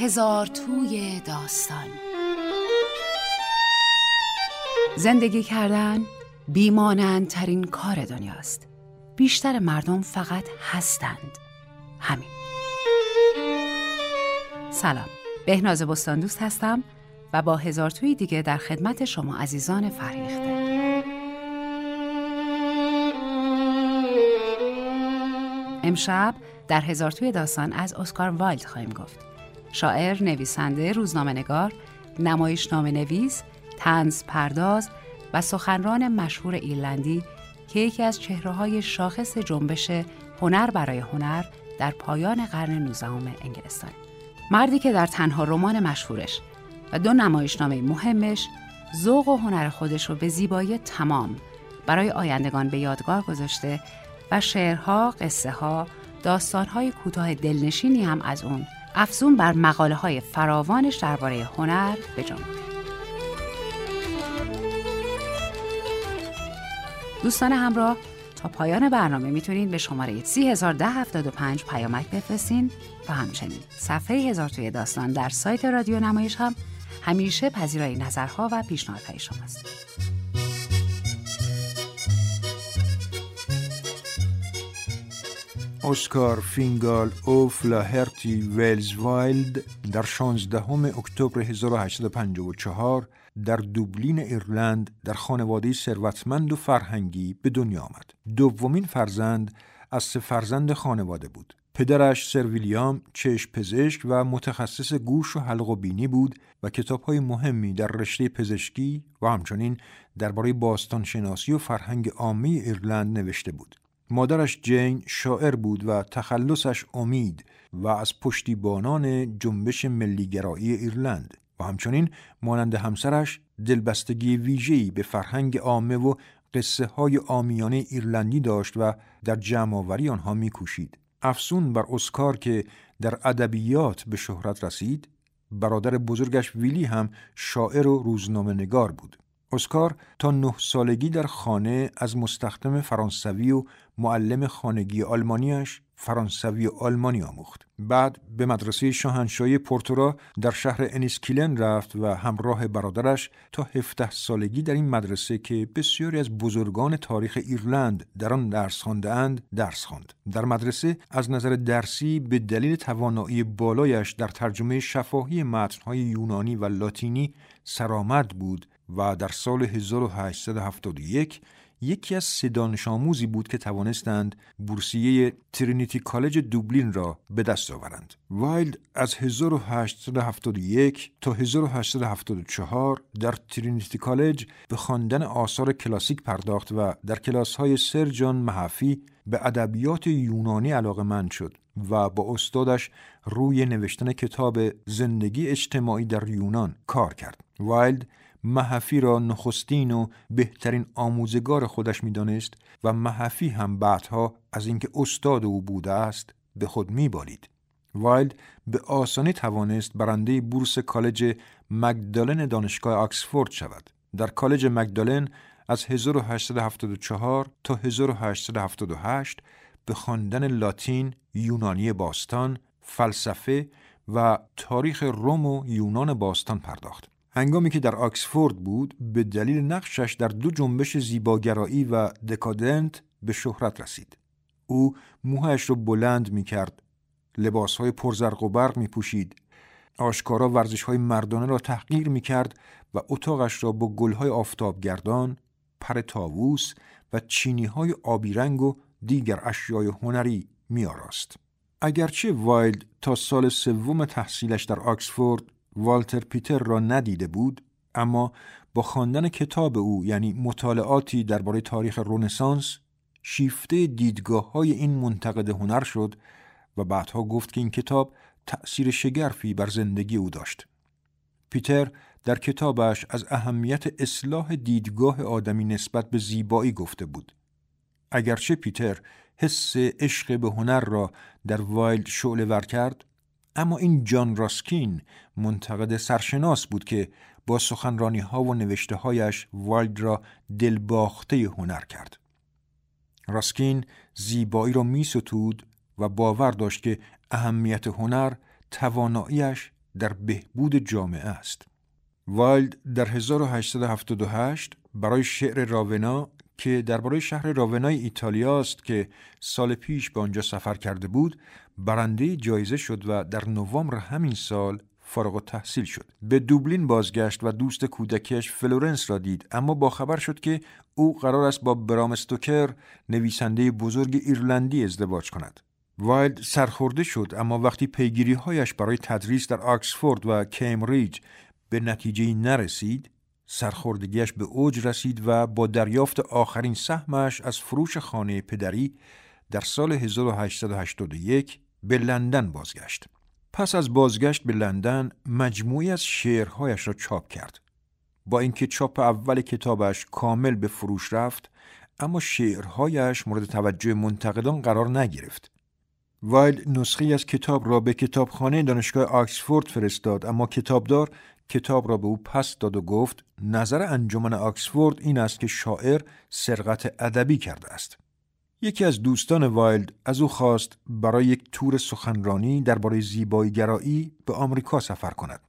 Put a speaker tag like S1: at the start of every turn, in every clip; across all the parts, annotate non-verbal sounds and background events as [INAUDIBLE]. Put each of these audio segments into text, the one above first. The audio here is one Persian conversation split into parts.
S1: هزار توی داستان. زندگی کردن بیمانندترین کار دنیاست. بیشتر مردم فقط هستند. همین. سلام. بهناز بستان دوست هستم و با هزار توی دیگه در خدمت شما عزیزان فرهیخته. امشب در هزار توی داستان از اسکار وایلد خواهیم گفت. شاعر، نویسنده، روزنامه نگار، نمایشنامه نویس، طنز پرداز و سخنران مشهور ایرلندی که یکی از چهره های شاخص جنبش هنر برای هنر در پایان قرن 19 انگلستان. مردی که در تنها رمان مشهورش و دو نمایشنامه مهمش ذوق و هنر خودش رو به زیبایی تمام برای آیندگان به یادگار گذاشته و شعرها، قصه ها، داستان های کوتاه دلنشینی هم از اون افزون بر مقاله های فراوانش درباره هنر به دوستان همراه تا پایان برنامه می‌تونید به شماره 301075 پیامک بفرستین و همچنین صفحه هزار توی داستان در سایت رادیو نمایش هم همیشه پذیرای نظرها و پیشنهادهای شماست.
S2: اسکار فینگال اُ فلاهرتی ویلز وایلد در 16 اکتبر 1854 در دوبلین ایرلند در خانواده ثروتمند و فرهنگی به دنیا آمد. دومین فرزند از سه فرزند خانواده بود. پدرش سر ویلیام چشم پزشک و متخصص گوش و حلق و بینی بود و های مهمی در رشته پزشکی و همچنین درباره باستانشناسی و فرهنگ عامه ایرلند نوشته بود. مادرش جین شاعر بود و تخلصش امید و از پشتیبانان جنبش ملیگرایی ایرلند و همچنین مانند همسرش دلبستگی ویژه‌ای به فرهنگ عامه و قصه های آمیانه ایرلندی داشت و در جمعآوری آنها میکوشید. افسون بر اسکار که در ادبیات به شهرت رسید، برادر بزرگش ویلی هم شاعر و روزنامه نگار بود. اسکار تا نه سالگی در خانه از مستخدم فرانسوی و معلم خانگی آلمانیش فرانسوی آلمانی آموخت. بعد به مدرسه شاهنشاهی پورتورا در شهر انیسکیلن رفت و همراه برادرش تا 17 سالگی در این مدرسه که بسیاری از بزرگان تاریخ ایرلند در آن درس خواندهاند درس خواند. در مدرسه از نظر درسی به دلیل توانایی بالایش در ترجمه شفاهی متنهای یونانی و لاتینی سرآمد بود و در سال 1871 یکی از سه دانش آموزی بود که توانستند بورسیه ترینیتی کالج دوبلین را به دست آورند. وایلد از 1871 تا 1874 در ترینیتی کالج به خواندن آثار کلاسیک پرداخت و در کلاس های سر جان مهفی به ادبیات یونانی علاقه‌مند شد و با استادش روی نوشتن کتاب زندگی اجتماعی در یونان کار کرد. وایلد محفی را نخستین و بهترین آموزگار خودش می‌دانست و محفی هم بعدها از اینکه استاد او بوده است به خود میبالید. وایلد به آسانی توانست برنده بورس کالج مگدالن دانشگاه آکسفورد شود. در کالج مگدالن از 1874 تا 1878 به خواندن لاتین، یونانی باستان، فلسفه و تاریخ روم و یونان باستان پرداخت. هنگامی که در آکسفورد بود به دلیل نقشش در دو جنبش زیباگرایی و دکادنت به شهرت رسید. او موهش را بلند می کرد، لباس های پرزرق و برق می پوشید، آشکارا ورزش های مردانه را تحقیر می کرد و اتاقش را با گل های آفتابگردان، پر تاووس و چینی های آبی رنگ و دیگر اشیای هنری می آراست. اگرچه وایلد تا سال سوم تحصیلش در آکسفورد والتر پیتر را ندیده بود اما با خواندن کتاب او یعنی مطالعاتی درباره تاریخ رنسانس شیفته دیدگاه های این منتقد هنر شد و بعدها گفت که این کتاب تأثیر شگرفی بر زندگی او داشت. پیتر در کتابش از اهمیت اصلاح دیدگاه آدمی نسبت به زیبایی گفته بود. اگرچه پیتر حس عشق به هنر را در وایلد شعله ور کرد، اما این جان راسکین منتقد سرشناس بود که با سخنرانی ها و نوشته هایش وایلد را دلباخته هنر کرد. راسکین زیبایی را می ستود و باور داشت که اهمیت هنر تواناییش در بهبود جامعه است. وایلد در 1878 برای شعر راونا که درباره شهر راونای ایتالیا است که سال پیش به آنجا سفر کرده بود برنده جایزه شد و در نوامبر همین سال فارغ‌التحصیل شد. به دوبلین بازگشت و دوست کودکیش فلورنس را دید اما با خبر شد که او قرار است با برام استوکر نویسنده بزرگ ایرلندی ازدواج کند. وایلد سرخورده شد اما وقتی پیگیری هایش برای تدریس در آکسفورد و کیمبریج به نتیجه نرسید سرخوردگیش به اوج رسید و با دریافت آخرین سهمش از فروش خانه پدری در سال 1881 به لندن بازگشت. پس از بازگشت به لندن مجموعه‌ای از شعرهایش را چاپ کرد. با اینکه چاپ اول کتابش کامل به فروش رفت اما شعرهایش مورد توجه منتقدان قرار نگرفت. وایلد نسخه‌ای از کتاب را به کتابخانه دانشگاه آکسفورد فرستاد اما کتابدار کتاب را به او پس داد و گفت نظر انجمن آکسفورد این است که شاعر سرقت ادبی کرده است. یکی از دوستان وایلد از او خواست برای یک تور سخنرانی درباره زیبایی گرایی به آمریکا سفر کند.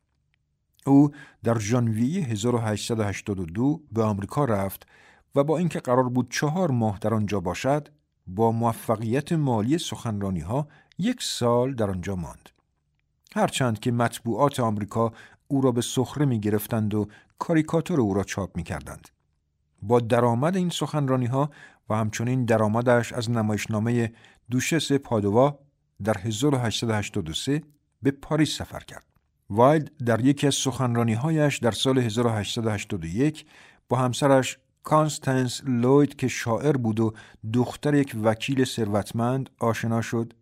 S2: او در ژانویه 1882 به آمریکا رفت و با اینکه قرار بود چهار ماه در آنجا باشد با موفقیت مالی سخنرانی ها یک سال در آنجا ماند. هرچند که مطبوعات آمریکا او را به سخره می گرفتند و کاریکاتور او را چاپ می کردند. با درآمد این سخنرانی ها و همچنین درآمدش از نمایشنامه دوشس پادوا در 1883 به پاریس سفر کرد. وایلد در یکی از سخنرانی هایش در سال 1881 با همسرش کانستنس لوید که شاعر بود و دختر یک وکیل ثروتمند آشنا شد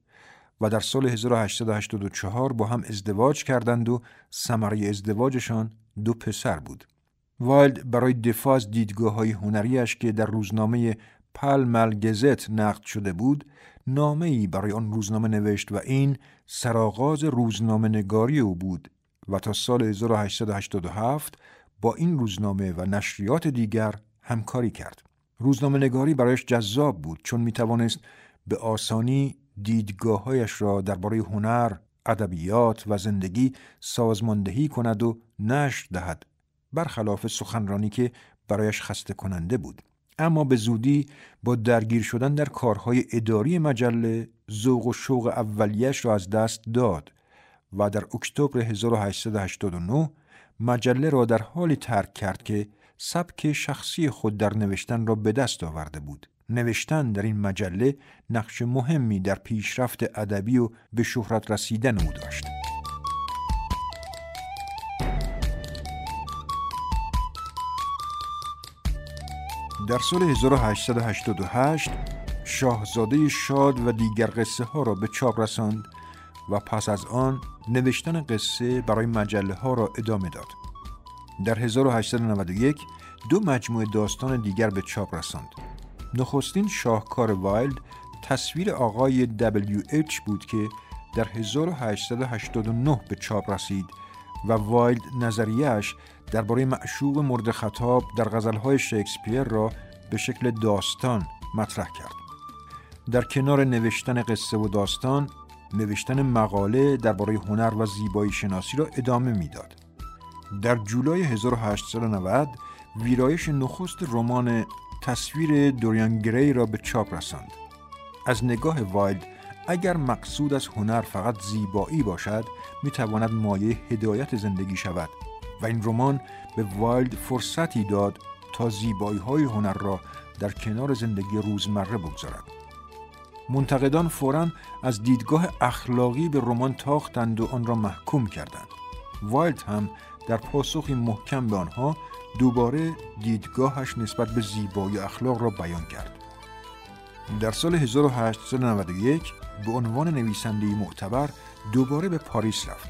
S2: و در سال 1884 با هم ازدواج کردند و ثمره ازدواجشان دو پسر بود. وایلد برای دفاع از دیدگاه های هنریش که در روزنامه پلمل گزت نقد شده بود نامه ای برای آن روزنامه نوشت و این سرآغاز روزنامه نگاری او بود و تا سال 1887 با این روزنامه و نشریات دیگر همکاری کرد. روزنامه نگاری برایش جذاب بود چون می توانست به آسانی دیدگاههایش را درباره هنر، ادبیات و زندگی سازماندهی کند و نشر دهد برخلاف سخنرانی که برایش خسته کننده بود اما به زودی با درگیر شدن در کارهای اداری مجله ذوق و شوق اولیش را از دست داد و در اکتبر 1889 مجله را در حالی ترک کرد که سبک شخصی خود در نوشتن را به دست آورده بود. نوشتن در این مجله نقش مهمی در پیشرفت ادبی و به شهرت رسیدن او داشت. در سال 1888 شاهزاده شاد و دیگر قصه ها را به چاپ رساند و پس از آن نوشتن قصه برای مجله ها را ادامه داد. در 1891 دو مجموعه داستان دیگر به چاپ رساند. نخستین شاهکار وایلد تصویر آقای WH بود که در 1889 به چاپ رسید و وایلد نظریه‌اش درباره معشوق مورد خطاب در غزلهای شکسپیر را به شکل داستان مطرح کرد. در کنار نوشتن قصه و داستان، نوشتن مقاله درباره هنر و زیبایی شناسی را ادامه می‌داد. در جولای 1890 ویرایش نخست رمان تصویر دوریان گری را به چاپ رساند. از نگاه وایلد اگر مقصود از هنر فقط زیبایی باشد می تواند مایه هدایت زندگی شود و این رمان به وایلد فرصتی داد تا زیبایی های هنر را در کنار زندگی روزمره بگذارد. منتقدان فورا از دیدگاه اخلاقی به رمان تاختند و آن را محکوم کردند. وایلد هم در پاسخی محکم به آنها دوباره دیدگاهش نسبت به زیبایی اخلاق را بیان کرد. در سال 1891 به عنوان نویسنده معتبر دوباره به پاریس رفت.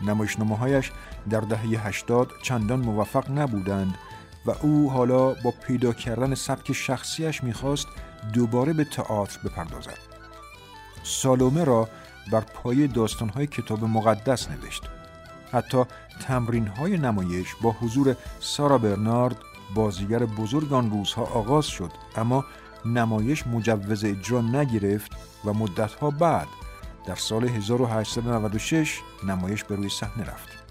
S2: نمایشنامه هایش در دهه 80 چندان موفق نبودند و او حالا با پیدا کردن سبک شخصیش می‌خواست دوباره به تئاتر بپردازد. سالومه را بر پای داستانهای کتاب مقدس نوشت. حتی تمرین های نمایش با حضور سارا برنارد بازیگر بزرگ آن روزها آغاز شد اما نمایش مجوز اجرا نگرفت و مدتها بعد در سال 1896 نمایش به روی صحنه رفت.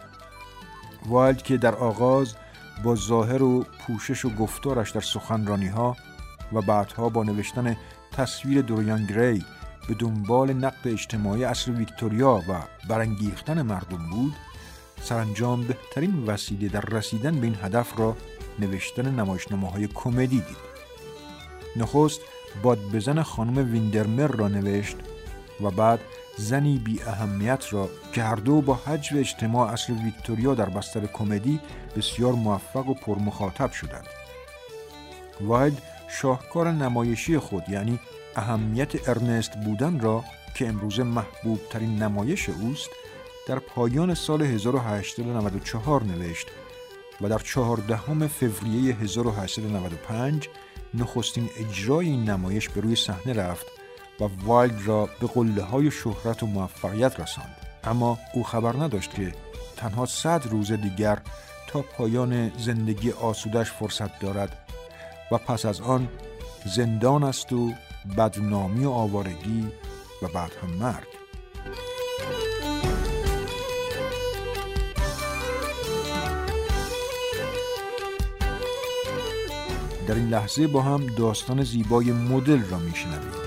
S2: وایلد که در آغاز با ظاهر و پوشش و گفتارش در سخنرانی ها و بعدها با نوشتن تصویر دوریان گری به دنبال نقد اجتماعی اصر ویکتوریا و برانگیختن مردم بود سرانجام بهترین وسیله در رسیدن به این هدف را نوشتن نمایشنامه های کمدی دید. نخست باد بزن خانم ویندرمر را نوشت و بعد زنی بی اهمیت را که هر دو با حجم اجتماع اصل ویکتوریا در بستر کمدی بسیار موفق و پرمخاطب شدند. واحد شاهکار نمایشی خود یعنی اهمیت ارنست بودن را که امروز محبوب ترین نمایش اوست در پایان سال 1894 نوشت و در چهاردهم فوریه 1895 نخستین اجرای این نمایش به روی صحنه رفت و وایلد را به قله های شهرت و موفقیت رساند. اما او خبر نداشت که تنها صد روز دیگر تا پایان زندگی آسودش فرصت دارد و پس از آن زندان است و بدنامی و آوارگی و بعد هم مرگ. در این لحظه با هم داستان زیبای مدل را میشنویم.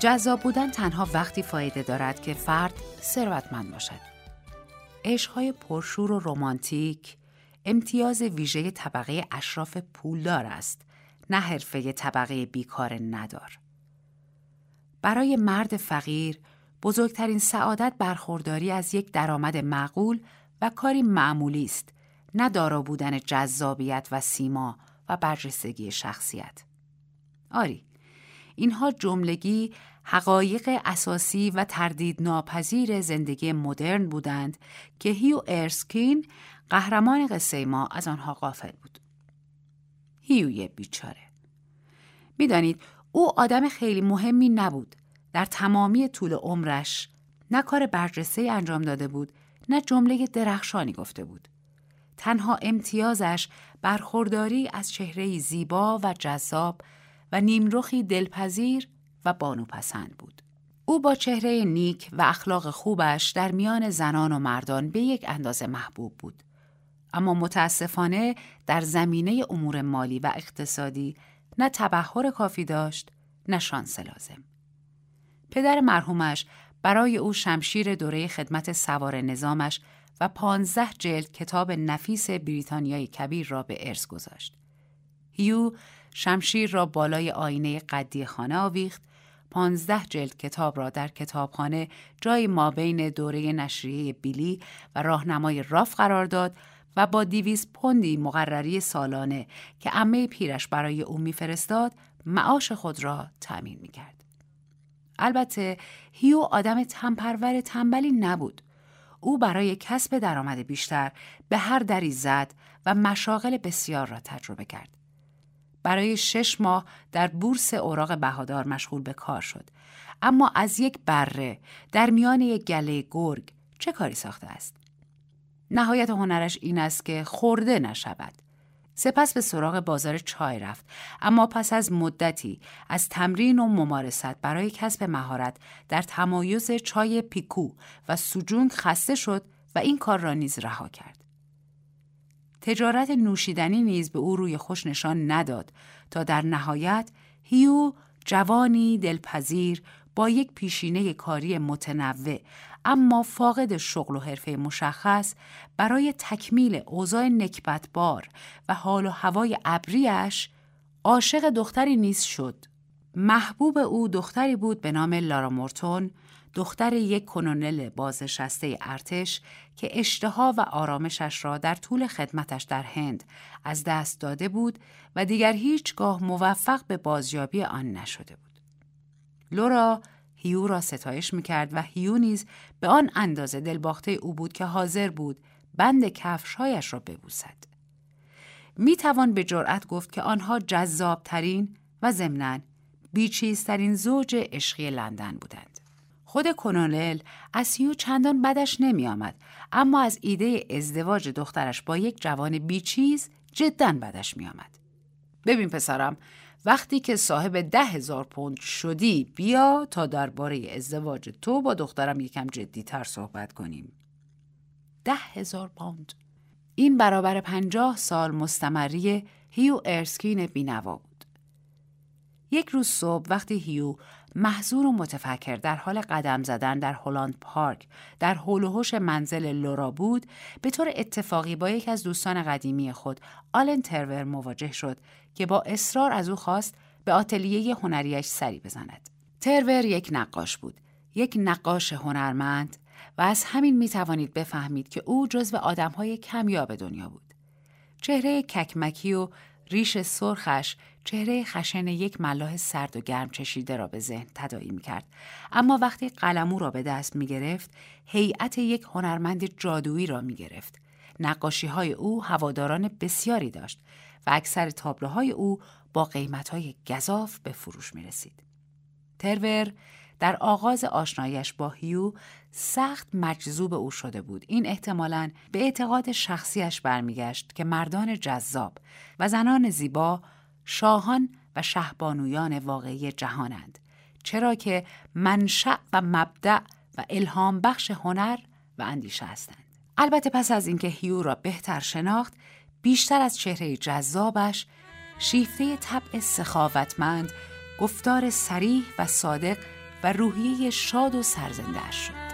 S1: جذاب بودن تنها وقتی فایده دارد که فرد ثروتمند باشد. عشقهای پرشور و رمانتیک امتیاز ویژه طبقه اشراف پولدار است نه حرفه طبقه بیکار ندار. برای مرد فقیر بزرگترین سعادت برخورداری از یک درآمد معقول و کاری معمولی است نه دارا بودن جذابیت و سیما و برجستگی شخصیت. آری اینها جملگی حقایق اساسی و تردید ناپذیر زندگی مدرن بودند که هیو ارسکین قهرمان قصه ما از آنها غافل بود. هیوی بیچاره. می‌دانید او آدم خیلی مهمی نبود. در تمامی طول عمرش نه کار برجسته انجام داده بود نه جمله درخشانی گفته بود. تنها امتیازش برخورداری از چهره زیبا و جذاب و نیمرخی دلپذیر و بانوپسند بود. او با چهره نیک و اخلاق خوبش در میان زنان و مردان به یک اندازه محبوب بود. اما متاسفانه در زمینه امور مالی و اقتصادی نه تبهر کافی داشت نه شانس لازم. پدر مرحومش برای او شمشیر دوره خدمت سوار نظامش و پانزده جلد کتاب نفیس بریتانیای کبیر را به ارث گذاشت. هیو شمشیر را بالای آینه قدی خانه آویخت پانزده جلد کتاب را در کتابخانه جای ما بین دوره نشریه بیلی و راهنمای راف قرار داد و با دیویز پوندی مقرری سالانه که امه پیرش برای او میفرستاد معاش خود را تأمین می‌کرد. البته هیو آدم تنپرور تنبلی نبود. او برای کسب درآمد بیشتر به هر دری زد و مشاغل بسیار را تجربه کرد. برای شش ماه در بورس اوراق بهادار مشغول به کار شد. اما از یک بره در میان یک گله گرگ چه کاری ساخته است؟ نهایت هنرش این است که خورده نشود. سپس به سراغ بازار چای رفت اما پس از مدتی از تمرین و ممارست برای کسب مهارت در تمایز چای پیکو و سوجونگ خسته شد و این کار را نیز رها کرد. تجارت نوشیدنی نیز به او روی خوش نشان نداد تا در نهایت هیو جوانی دلپذیر با یک پیشینه کاری متنوع اما فاقد شغل و حرفه مشخص برای تکمیل اوضاع نکبتبار و حال و هوای ابریش عاشق دختری نیز شد. محبوب او دختری بود به نام لارا مورتون دختر یک کنونل بازنشسته ارتش که اشتها و آرامشش را در طول خدمتش در هند از دست داده بود و دیگر هیچگاه موفق به بازیابی آن نشده بود. لورا هیو را ستایش می‌کرد و هیو نیز به آن اندازه دلباخته او بود که حاضر بود بند کفشهایش را ببوسد. می توان به جرأت گفت که آنها جذابترین و ضمناً بیچیزترین زوج عشقی لندن بودند. خود کنونل از هیو چندان بدش نمی آمد اما از ایده ازدواج دخترش با یک جوان بیچیز جدا بدش می آمد. ببین پسرم وقتی که صاحب ده هزار پوند شدی بیا تا درباره ازدواج تو با دخترم یکم تر صحبت کنیم. ده هزار پوند این برابر پنجاه سال مستمری هیو ارسکین بینوا بود. یک روز صبح وقتی هیو محضور و متفکر در حال قدم زدن در هلند پارک در و منزل لورا بود به طور اتفاقی با یک از دوستان قدیمی خود آلن ترور مواجه شد که با اصرار از او خواست به آتلیه هنریش سری بزند. ترور یک نقاش بود یک نقاش هنرمند و از همین می توانید بفهمید که او جزو آدمهای کمیاب دنیا بود. چهره ککمکی و ریش سرخش چهره خشن یک ملاح سرد و گرم چشیده را به ذهن تدایی می کرد. اما وقتی قلمو را به دست می گرفت، هیئت یک هنرمند جادویی را می گرفت. نقاشی های او هواداران بسیاری داشت و اکثر تابلوهای او با قیمت های گذاف به فروش می رسید. ترور در آغاز آشنایش با هیو سخت مجذوب او شده بود. این احتمالاً به اعتقاد شخصیش برمیگشت که مردان جذاب و زنان زیبا شاهان و شهبانویان واقعی جهانند. چرا که منشأ و مبدع و الهام بخش هنر و اندیشه هستند. البته پس از اینکه هیو را بهتر شناخت، بیشتر از چهره جذابش، شیفته طبع سخاوتمند، گفتار سریح و صادق و روحیه شاد و سرزنده شد.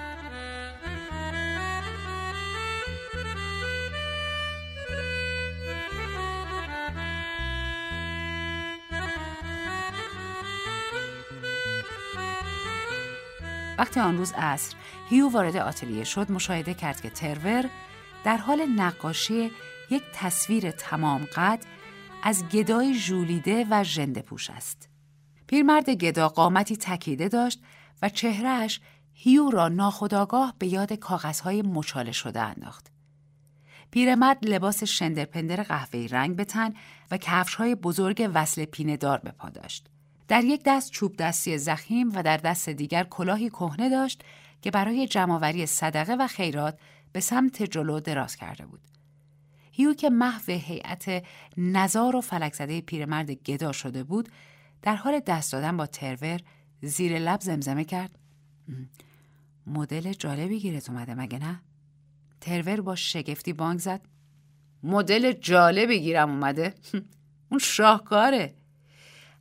S1: وقتی آن روز عصر هیو وارد آتلیه شد مشاهده کرد که ترور در حال نقاشی یک تصویر تمام قد از گدای ژولیده و ژنده پوش است. پیرمرد گدا قامتی تکیده داشت و چهرهش هیو را ناخداگاه به یاد کاغذهای مچاله شده انداخت. پیرمرد لباس شندرپندر قهوه‌ای رنگ به تن و کفش‌های بزرگ وصل پینه دار به پا داشت. در یک دست چوب دستی زخیم و در دست دیگر کلاهی کهنه داشت که برای جمعآوری صدقه و خیرات به سمت جلو دراز کرده بود. هیو که محو هیئت نزار و فلک زده پیرمرد گدا شده بود در حال دست دادن با ترور زیر لب زمزمه کرد مدل جالبی گیرت اومده مگه نه؟ ترور با شگفتی بانک زد مدل جالبی گیرم اومده؟ [LAUGHS] اون شاهکاره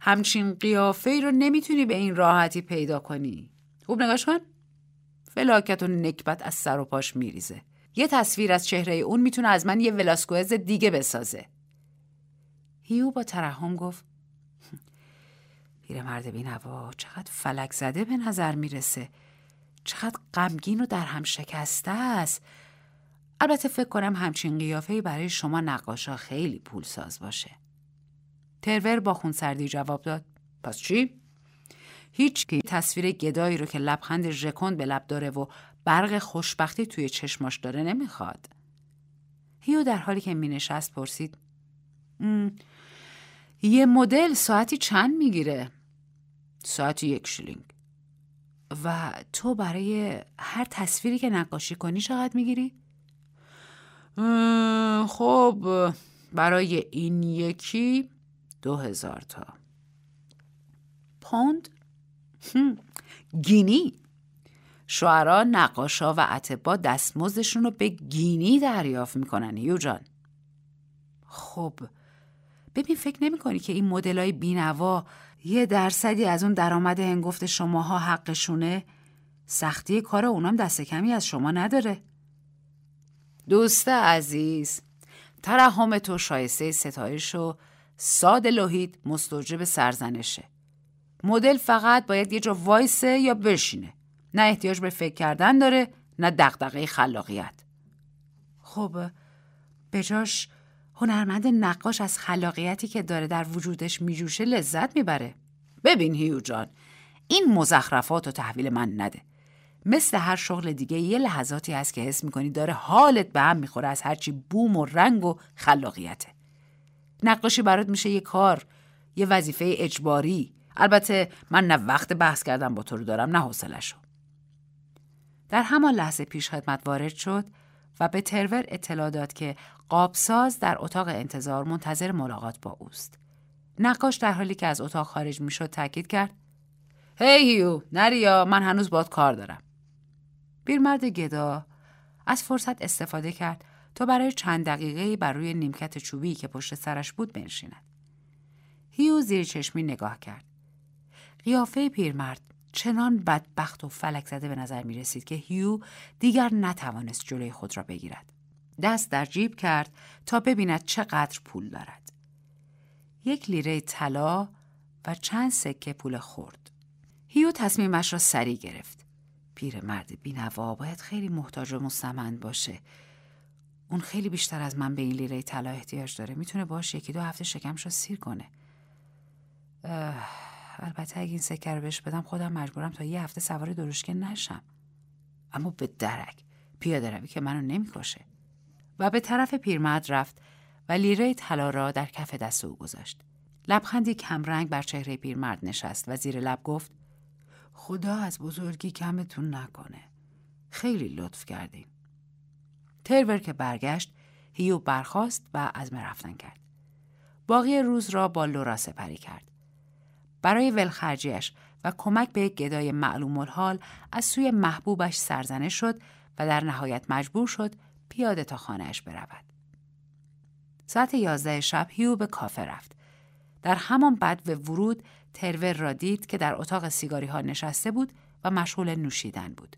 S1: همچین قیافه ای رو نمی‌تونی به این راحتی پیدا کنی. خوب نگاش کن. فلاکت و نکبت از سر و پاش میریزه. یه تصویر از چهره اون می‌تونه از من یه ولاسکوز دیگه بسازه. هیو با ترحم گفت پیرمرد بینوا چقدر فلک زده به نظر می‌رسه. چقدر غمگین و در هم شکسته است. البته فکر کنم همچین قیافه برای شما نقاشا خیلی پول ساز باشه. ترور با خونسردی جواب داد پس چی؟ هیچ کی تصویر گدایی رو که لبخند ژکند به لب داره و برق خوشبختی توی چشماش داره نمی‌خواد. هیو در حالی که مینشست پرسید یه مدل ساعتی چند می‌گیره؟ ساعتی یک شلینگ. و تو برای هر تصویری که نقاشی کنی چقدر می‌گیری؟ خب برای این یکی دو هزار تا. پوند؟ گینی؟ شعرا نقاشا و اتبا دستمزدشون رو به گینی دریافت می‌کنن یو جان. خب ببین فکر نمی کنی که این مدل های بینوا یه درصدی از اون درآمد هنگفت شماها حقشونه؟ سختی کار اونام دست کمی از شما نداره. دوست عزیز ترحم تو شایسته ستایش و ساد لوهید مستوجب سرزنشه. مدل فقط باید یه جا وایسه یا بشینه. نه احتیاج به فکر کردن داره نه دغدغه خلاقیت. خب بجاش هنرمند نقاش از خلاقیتی که داره در وجودش میجوشه لذت می‌بره. ببین هیو جان این مزخرفات و تحویل من نده. مثل هر شغل دیگه یه لحظاتی هست که حس می‌کنی داره حالت به هم می‌خوره از هرچی بوم و رنگ و خلاقیته. نقاشی برات میشه یه کار یه وظیفه اجباری البته من نه وقت بحث کردم با تو رو دارم نه حوصله‌شو در همان لحظه پیش خدمت وارد شد و به ترور اطلاع داد که قابساز در اتاق انتظار منتظر ملاقات با اوست. نقاش در حالی که از اتاق خارج می‌شد تاکید کرد هی هیو نریا من هنوز باد کار دارم. بیرمرد گدا از فرصت استفاده کرد تا برای چند دقیقه بر روی نیمکت چوبی که پشت سرش بود بنشیند. هیو زیر چشمی نگاه کرد. قیافه پیرمرد چنان بدبخت و فلک زده به نظر می رسید که هیو دیگر نتوانست جلوی خود را بگیرد. دست در جیب کرد تا ببیند چقدر پول دارد. یک لیره طلا و چند سکه پول خورد. هیو تصمیمش را سریع گرفت. مرد بینوا باید خیلی محتاج و مستمند باشه. اون خیلی بیشتر از من به این لیره طلا احتیاج داره. می‌تونه باشه یکی دو هفته شکمش را سیر کنه. البته اگه این سکه رو بهش بدم خودم مجبورم تا یه هفته سوار درشکه نشم. اما به درک پیاده روی که منو نمی‌کشه. و به طرف پیرمرد رفت و لیره طلا را در کف دست او گذاشت. لبخندی کمرنگ بر چهره پیرمرد نشست و زیر لب گفت خدا از بزرگی کمتون نکنه. خیلی لطف کردین. ترور که برگشت هیو برخاست و از رفتن کرد باقی روز را با لورا سپری کرد برای ولخرجیش و کمک به گدای معلوم الحال از سوی محبوبش سرزنه شد و در نهایت مجبور شد پیاده تا خانهش برود. ساعت یازده شب هیو به کافه رفت. در همان بد و ورود ترور را دید که در اتاق سیگاری ها نشسته بود و مشغول نوشیدن بود.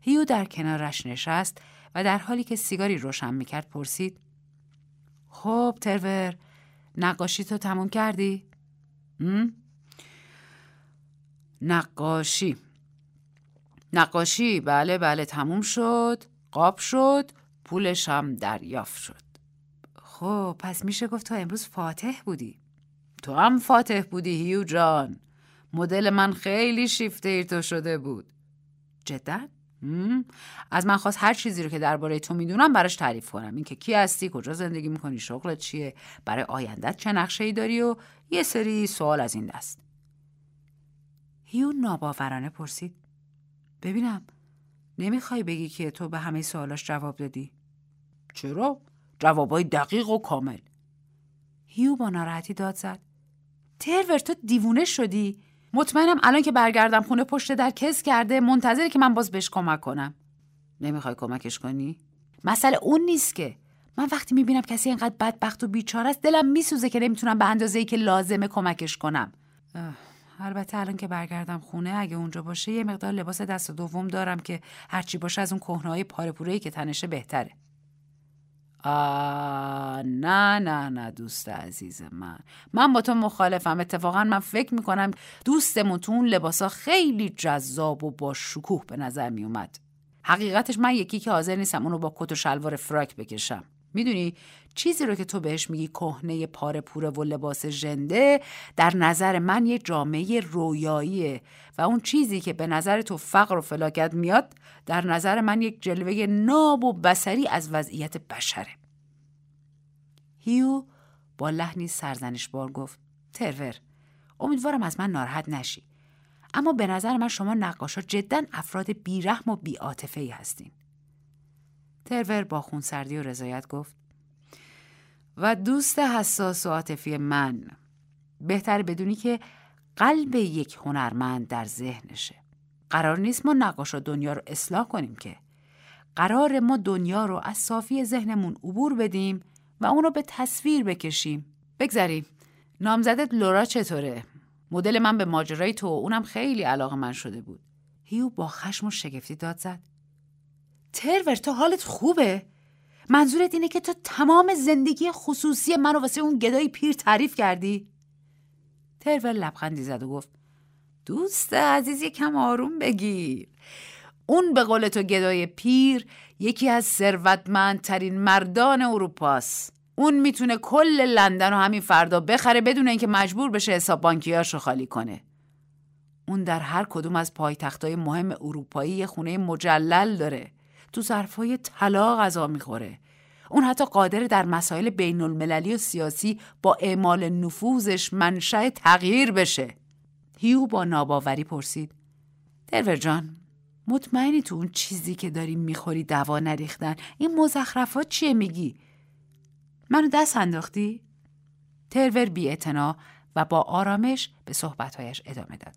S1: هیو در کنارش نشست و در حالی که سیگاری روشن می‌کرد پرسید خب ترور نقاشی تو تموم کردی؟ نقاشی. نقاشی بله بله تموم شد قاب شد پولش هم دریافت شد. خب پس میشه گفت تو امروز فاتح بودی. تو هم فاتح بودی هیو جان. مدل من خیلی شیفته تو شده بود. جدا؟ از من خواست هر چیزی رو که درباره تو می‌دونم براش تعریف کنم اینکه کی هستی کجا زندگی می‌کنی شغلت چیه برای آیندت چه نقشه ای داری و یه سری سوال از این دست هیو ناباورانه پرسید ببینم نمی‌خوای بگی که تو به همه سوالاش جواب دادی؟ چرا؟ جوابای دقیق و کامل هیو با ناراحتی داد زد ترور تو دیوونه شدی؟ مطمئنم الان که برگردم خونه پشت در کس کرده منتظره که من باز بهش کمک کنم. نمی‌خوای کمکش کنی؟ مسئله اون نیست که. من وقتی می‌بینم کسی اینقدر بدبخت و بیچاره است دلم میسوزه که نمی‌تونم به اندازه ای که لازمه کمکش کنم. البته الان که برگردم خونه اگه اونجا باشه یه مقدار لباس دست دوم دارم که هرچی باشه از اون کهنهای پاره که تنشه بهتره. نه نه نه دوست عزیز من. من با تو مخالفم. اتفاقا من فکر می‌کنم دوستمون تو اون لباسا خیلی جذاب و با شکوه به نظر میومد حقیقتش من یکی که حاضر نیستم اونو با کت و شلوار فراک بکشم. می‌دونی چیزی رو که تو بهش میگی کهنه پاره پوره و لباس ژنده در نظر من یه جامعه رویاییه و اون چیزی که به نظر تو فقر و فلاکت میاد در نظر من یک جلوه ناب و بسری از وضعیت بشره. هیو با لحنی سرزنش بار گفت ترور امیدوارم از من ناراحت نشی. اما به نظر من شما نقاشا جدا افراد بیرحم و بیعاطفه ای هستین. ترور با خونسردی و رضایت گفت و دوست حساس و عاطفی من بهتر بدونی که قلب یک هنرمند در ذهنشه. قرار نیست ما نقاشا دنیا رو اصلاح کنیم که. قرار ما دنیا رو از صافی ذهنمون عبور بدیم و اون رو به تصویر بکشیم. بگذریم نامزدت لورا چطوره؟ مدل من به ماجرای تو اونم خیلی علاقه من شده بود. هیو با خشم و شگفتی داد زد. ترور تو حالت خوبه؟ منظورت اینه که تو تمام زندگی خصوصی منو واسه اون گدای پیر تعریف کردی؟ ترور لبخندی زد و گفت دوست عزیز کم آروم بگیر اون به قول تو گدای پیر یکی از ثروتمندترین مردان اروپاست. اون می‌تونه کل لندن رو همین فردا بخره بدون اینکه مجبور بشه حساب بانکیاش رو خالی کنه. اون در هر کدوم از پایتختای مهم اروپایی خونه مجلل داره. تو ظرفای طلا غذا می‌خوره. اون حتی قادر در مسائل بین المللی و سیاسی با اعمال نفوذش منشأ تغییر بشه. هیو با ناباوری پرسید. درور جان مطمئنی تو اون چیزی که داری می‌خوری دوا نریختن؟ این مزخرفات چیه میگی؟ منو دست انداختی؟ ترور بی و با آرامش به صحبتهایش ادامه داد.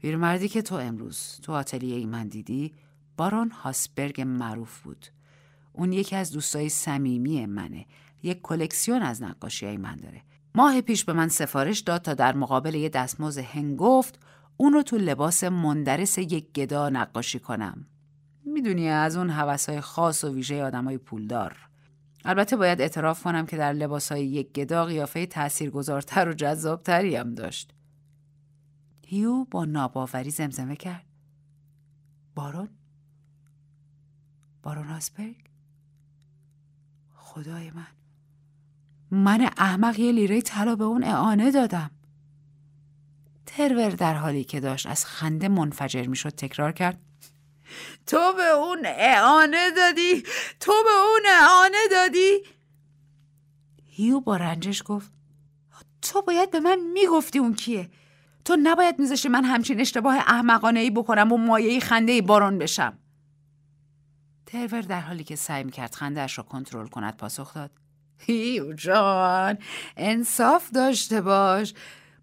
S1: پیرمردی که تو امروز تو آتلیه ای من دیدی بارون هاسبرگ معروف بود. اون یکی از دوستای صمیمی منه. یک کلکسیون از نقاشی من داره. ماه پیش به من سفارش داد تا در مقابل یه دستموز هنگفت اون رو تو لباس مندرس یک گدا نقاشی کنم. می‌دونی از اون های خاص و ویژه آدمای پولدار. البته باید اعتراف کنم که در های یک گدا قیافه تاثیرگذارتر و جذابتری هم داشت. هیو با ناباوری زمزمه کرد. بارون؟ بارون هاسبرگ خدای من. من احمق یه لیره طلا به اون اعانه دادم. ترور در حالی که داشت از خنده منفجر می‌شد تکرار کرد تو به اون اعانه دادی؟ تو به اون اعانه دادی؟ هیو با رنجش گفت تو باید به من می‌گفتی اون کیه؟ تو نباید میذاشی من همچین اشتباه احمقانه ای بکنم و مایه خنده بارون بشم. ترور در حالی که سعی می‌کرد خندهاش را کنترل کند پاسخ داد. [LAUGHS] هیو جان انصاف داشته باش.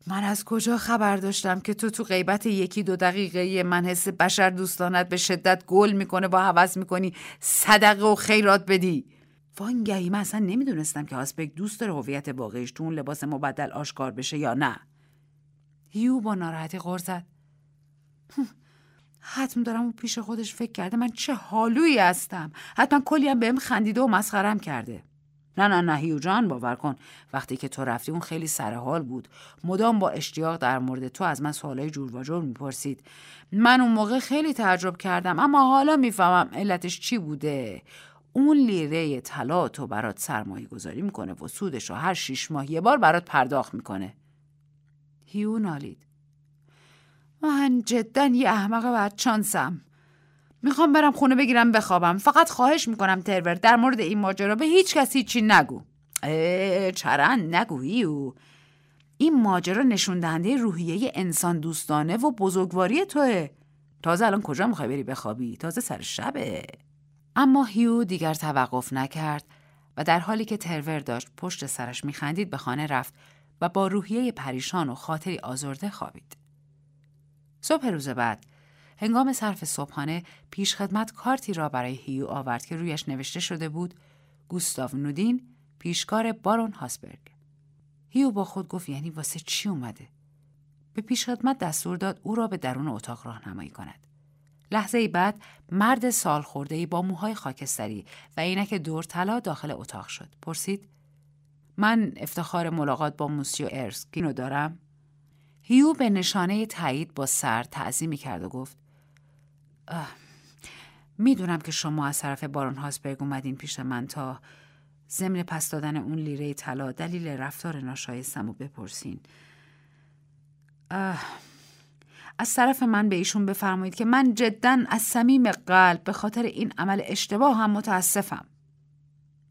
S1: من از کجا خبر داشتم که تو تو غیبت یکی دو دقیقه من حس بشر دوستانت به شدت گل می‌کنه با حوض می‌کنی صدقه و خیرات بدی؟ وانگهی من اصلا نمی‌دونستم که هاسبک دوست داره هویت واقعیش تو اون لباس مبدل آشکار بشه یا نه. هیو با ناراحتی غر زد. حتم دارم اون پیش خودش فکر کرده. من چه حالویی هستم. حتما کلی هم بهم خندیده و مسخرم کرده. نه نه نه هیو جان باور کن. وقتی که تو رفتی اون خیلی سرحال بود. مدام با اشتیاق در مورد تو از من سوالای جور و جور می‌پرسید. من اون موقع خیلی تعجب کردم اما حالا می‌فهمم علتش چی بوده. اون لیره طلا تو برات سرمایه گذاری می‌کنه و سودش رو هر شیش ماه یه بار برات پرداخت می‌کنه. هیو نالید. من جدا یه احمق چانسم می‌خوام برم خونه بگیرم بخوابم. فقط خواهش می‌کنم ترور در مورد این ماجرا به هیچ کسی چی نگو. چرا نگویی او این ماجرا نشون دهنده روحیه انسان دوستانه و بزرگواری توه. تازه الان کجا می‌خوای بری بخوابی؟ تازه سر شبه. اما هیو دیگر توقف نکرد و در حالی که ترور داشت پشت سرش میخندید به خانه رفت و با روحیه پریشان و خاطری آزرده خوابید. صبح روز بعد. هنگام صرف صبحانه پیشخدمت کارتی را برای هیو آورد که رویش نوشته شده بود گوستاو نودین پیشکار بارون هاسبرگ. هیو با خود گفت یعنی واسه چی اومده؟ به پیشخدمت دستور داد او را به درون اتاق راهنمایی کند. لحظه بعد مرد سال خورده با موهای خاکستری و عینک دور طلا داخل اتاق شد. پرسید من افتخار ملاقات با موسیو ارسکینو دارم؟ هیو به نشانه تایید با سر تعظیمی کرد و گفت می‌دونم که شما از طرف بارون هاسبرگ اومدین پیش من تا ضمن پس دادن اون لیره طلا دلیل رفتار ناشایستم رو بپرسین. از طرف من به ایشون بفرمایید که من جدا از صمیم قلب به خاطر این عمل اشتباه هم متاسفم.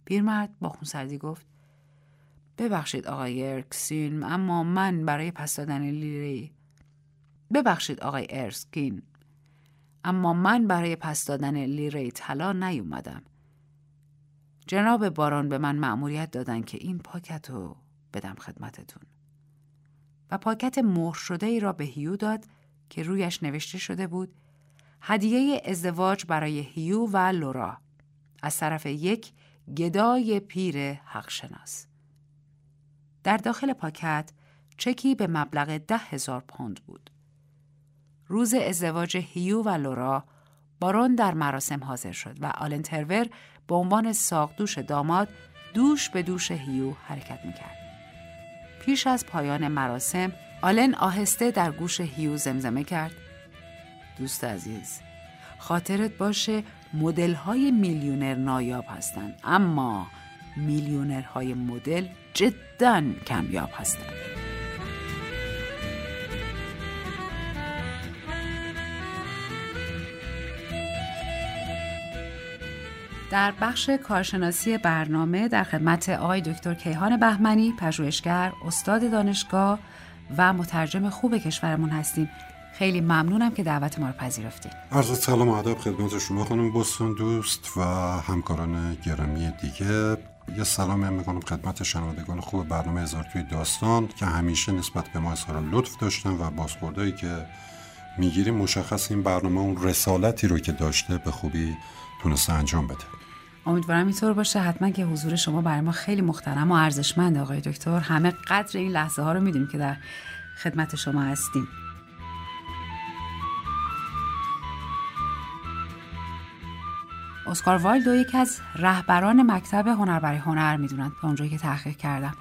S1: پیرمرد با خونسردی گفت ببخشید آقای ارکسین اما من برای پس دادن لیره ببخشید آقای ارسکین اما من برای پس دادن لیره طلا نیومدم. جناب باران به من مأموریت دادن که این پاکت رو بدم خدمتتون. و پاکت مهر شده ای را به هیو داد که رویش نوشته شده بود هدیه ازدواج برای هیو و لورا از طرف یک گدای پیر حقشناس. در داخل پاکت چکی به مبلغ ده هزار پوند بود. روز ازدواج هیو و لورا بارون در مراسم حاضر شد و آلن ترور به عنوان ساقدوش داماد دوش به دوش هیو حرکت می‌کرد. پیش از پایان مراسم آلن آهسته در گوش هیو زمزمه کرد دوست عزیز خاطرت باشه مدل های میلیونر نایاب هستند اما های مدل جدا کمیاب هستند. در بخش کارشناسی برنامه در خدمت آقای دکتر کیهان بهمنی پژوهشگر استاد دانشگاه و مترجم خوب کشورمون هستیم. خیلی ممنونم که دعوت ما رو پذیرفتید
S3: عرض سلام و ادب خدمت شما خانم بستون دوست و همکاران گرامی دیگه. یه سلام هم می‌کنم خدمت شنوندگان خوب برنامه هزار توی داستان که همیشه نسبت به ما اظهار لطف داشتن و بازخوردهایی که می‌گیریم مشخص این برنامه اون رسالتی رو که داشته به خوبی تونسته انجام بده.
S1: امیدوارم اینطور باشه. حتما که حضور شما برای ما خیلی محترم و ارزشمند آقای دکتر. همه قدر این لحظه ها رو می‌دونیم که در خدمت شما هستیم. اسکار وایلد و یکی از رهبران مکتب هنر برای هنر می‌دونن تا اونجایی که تحقیق کردم.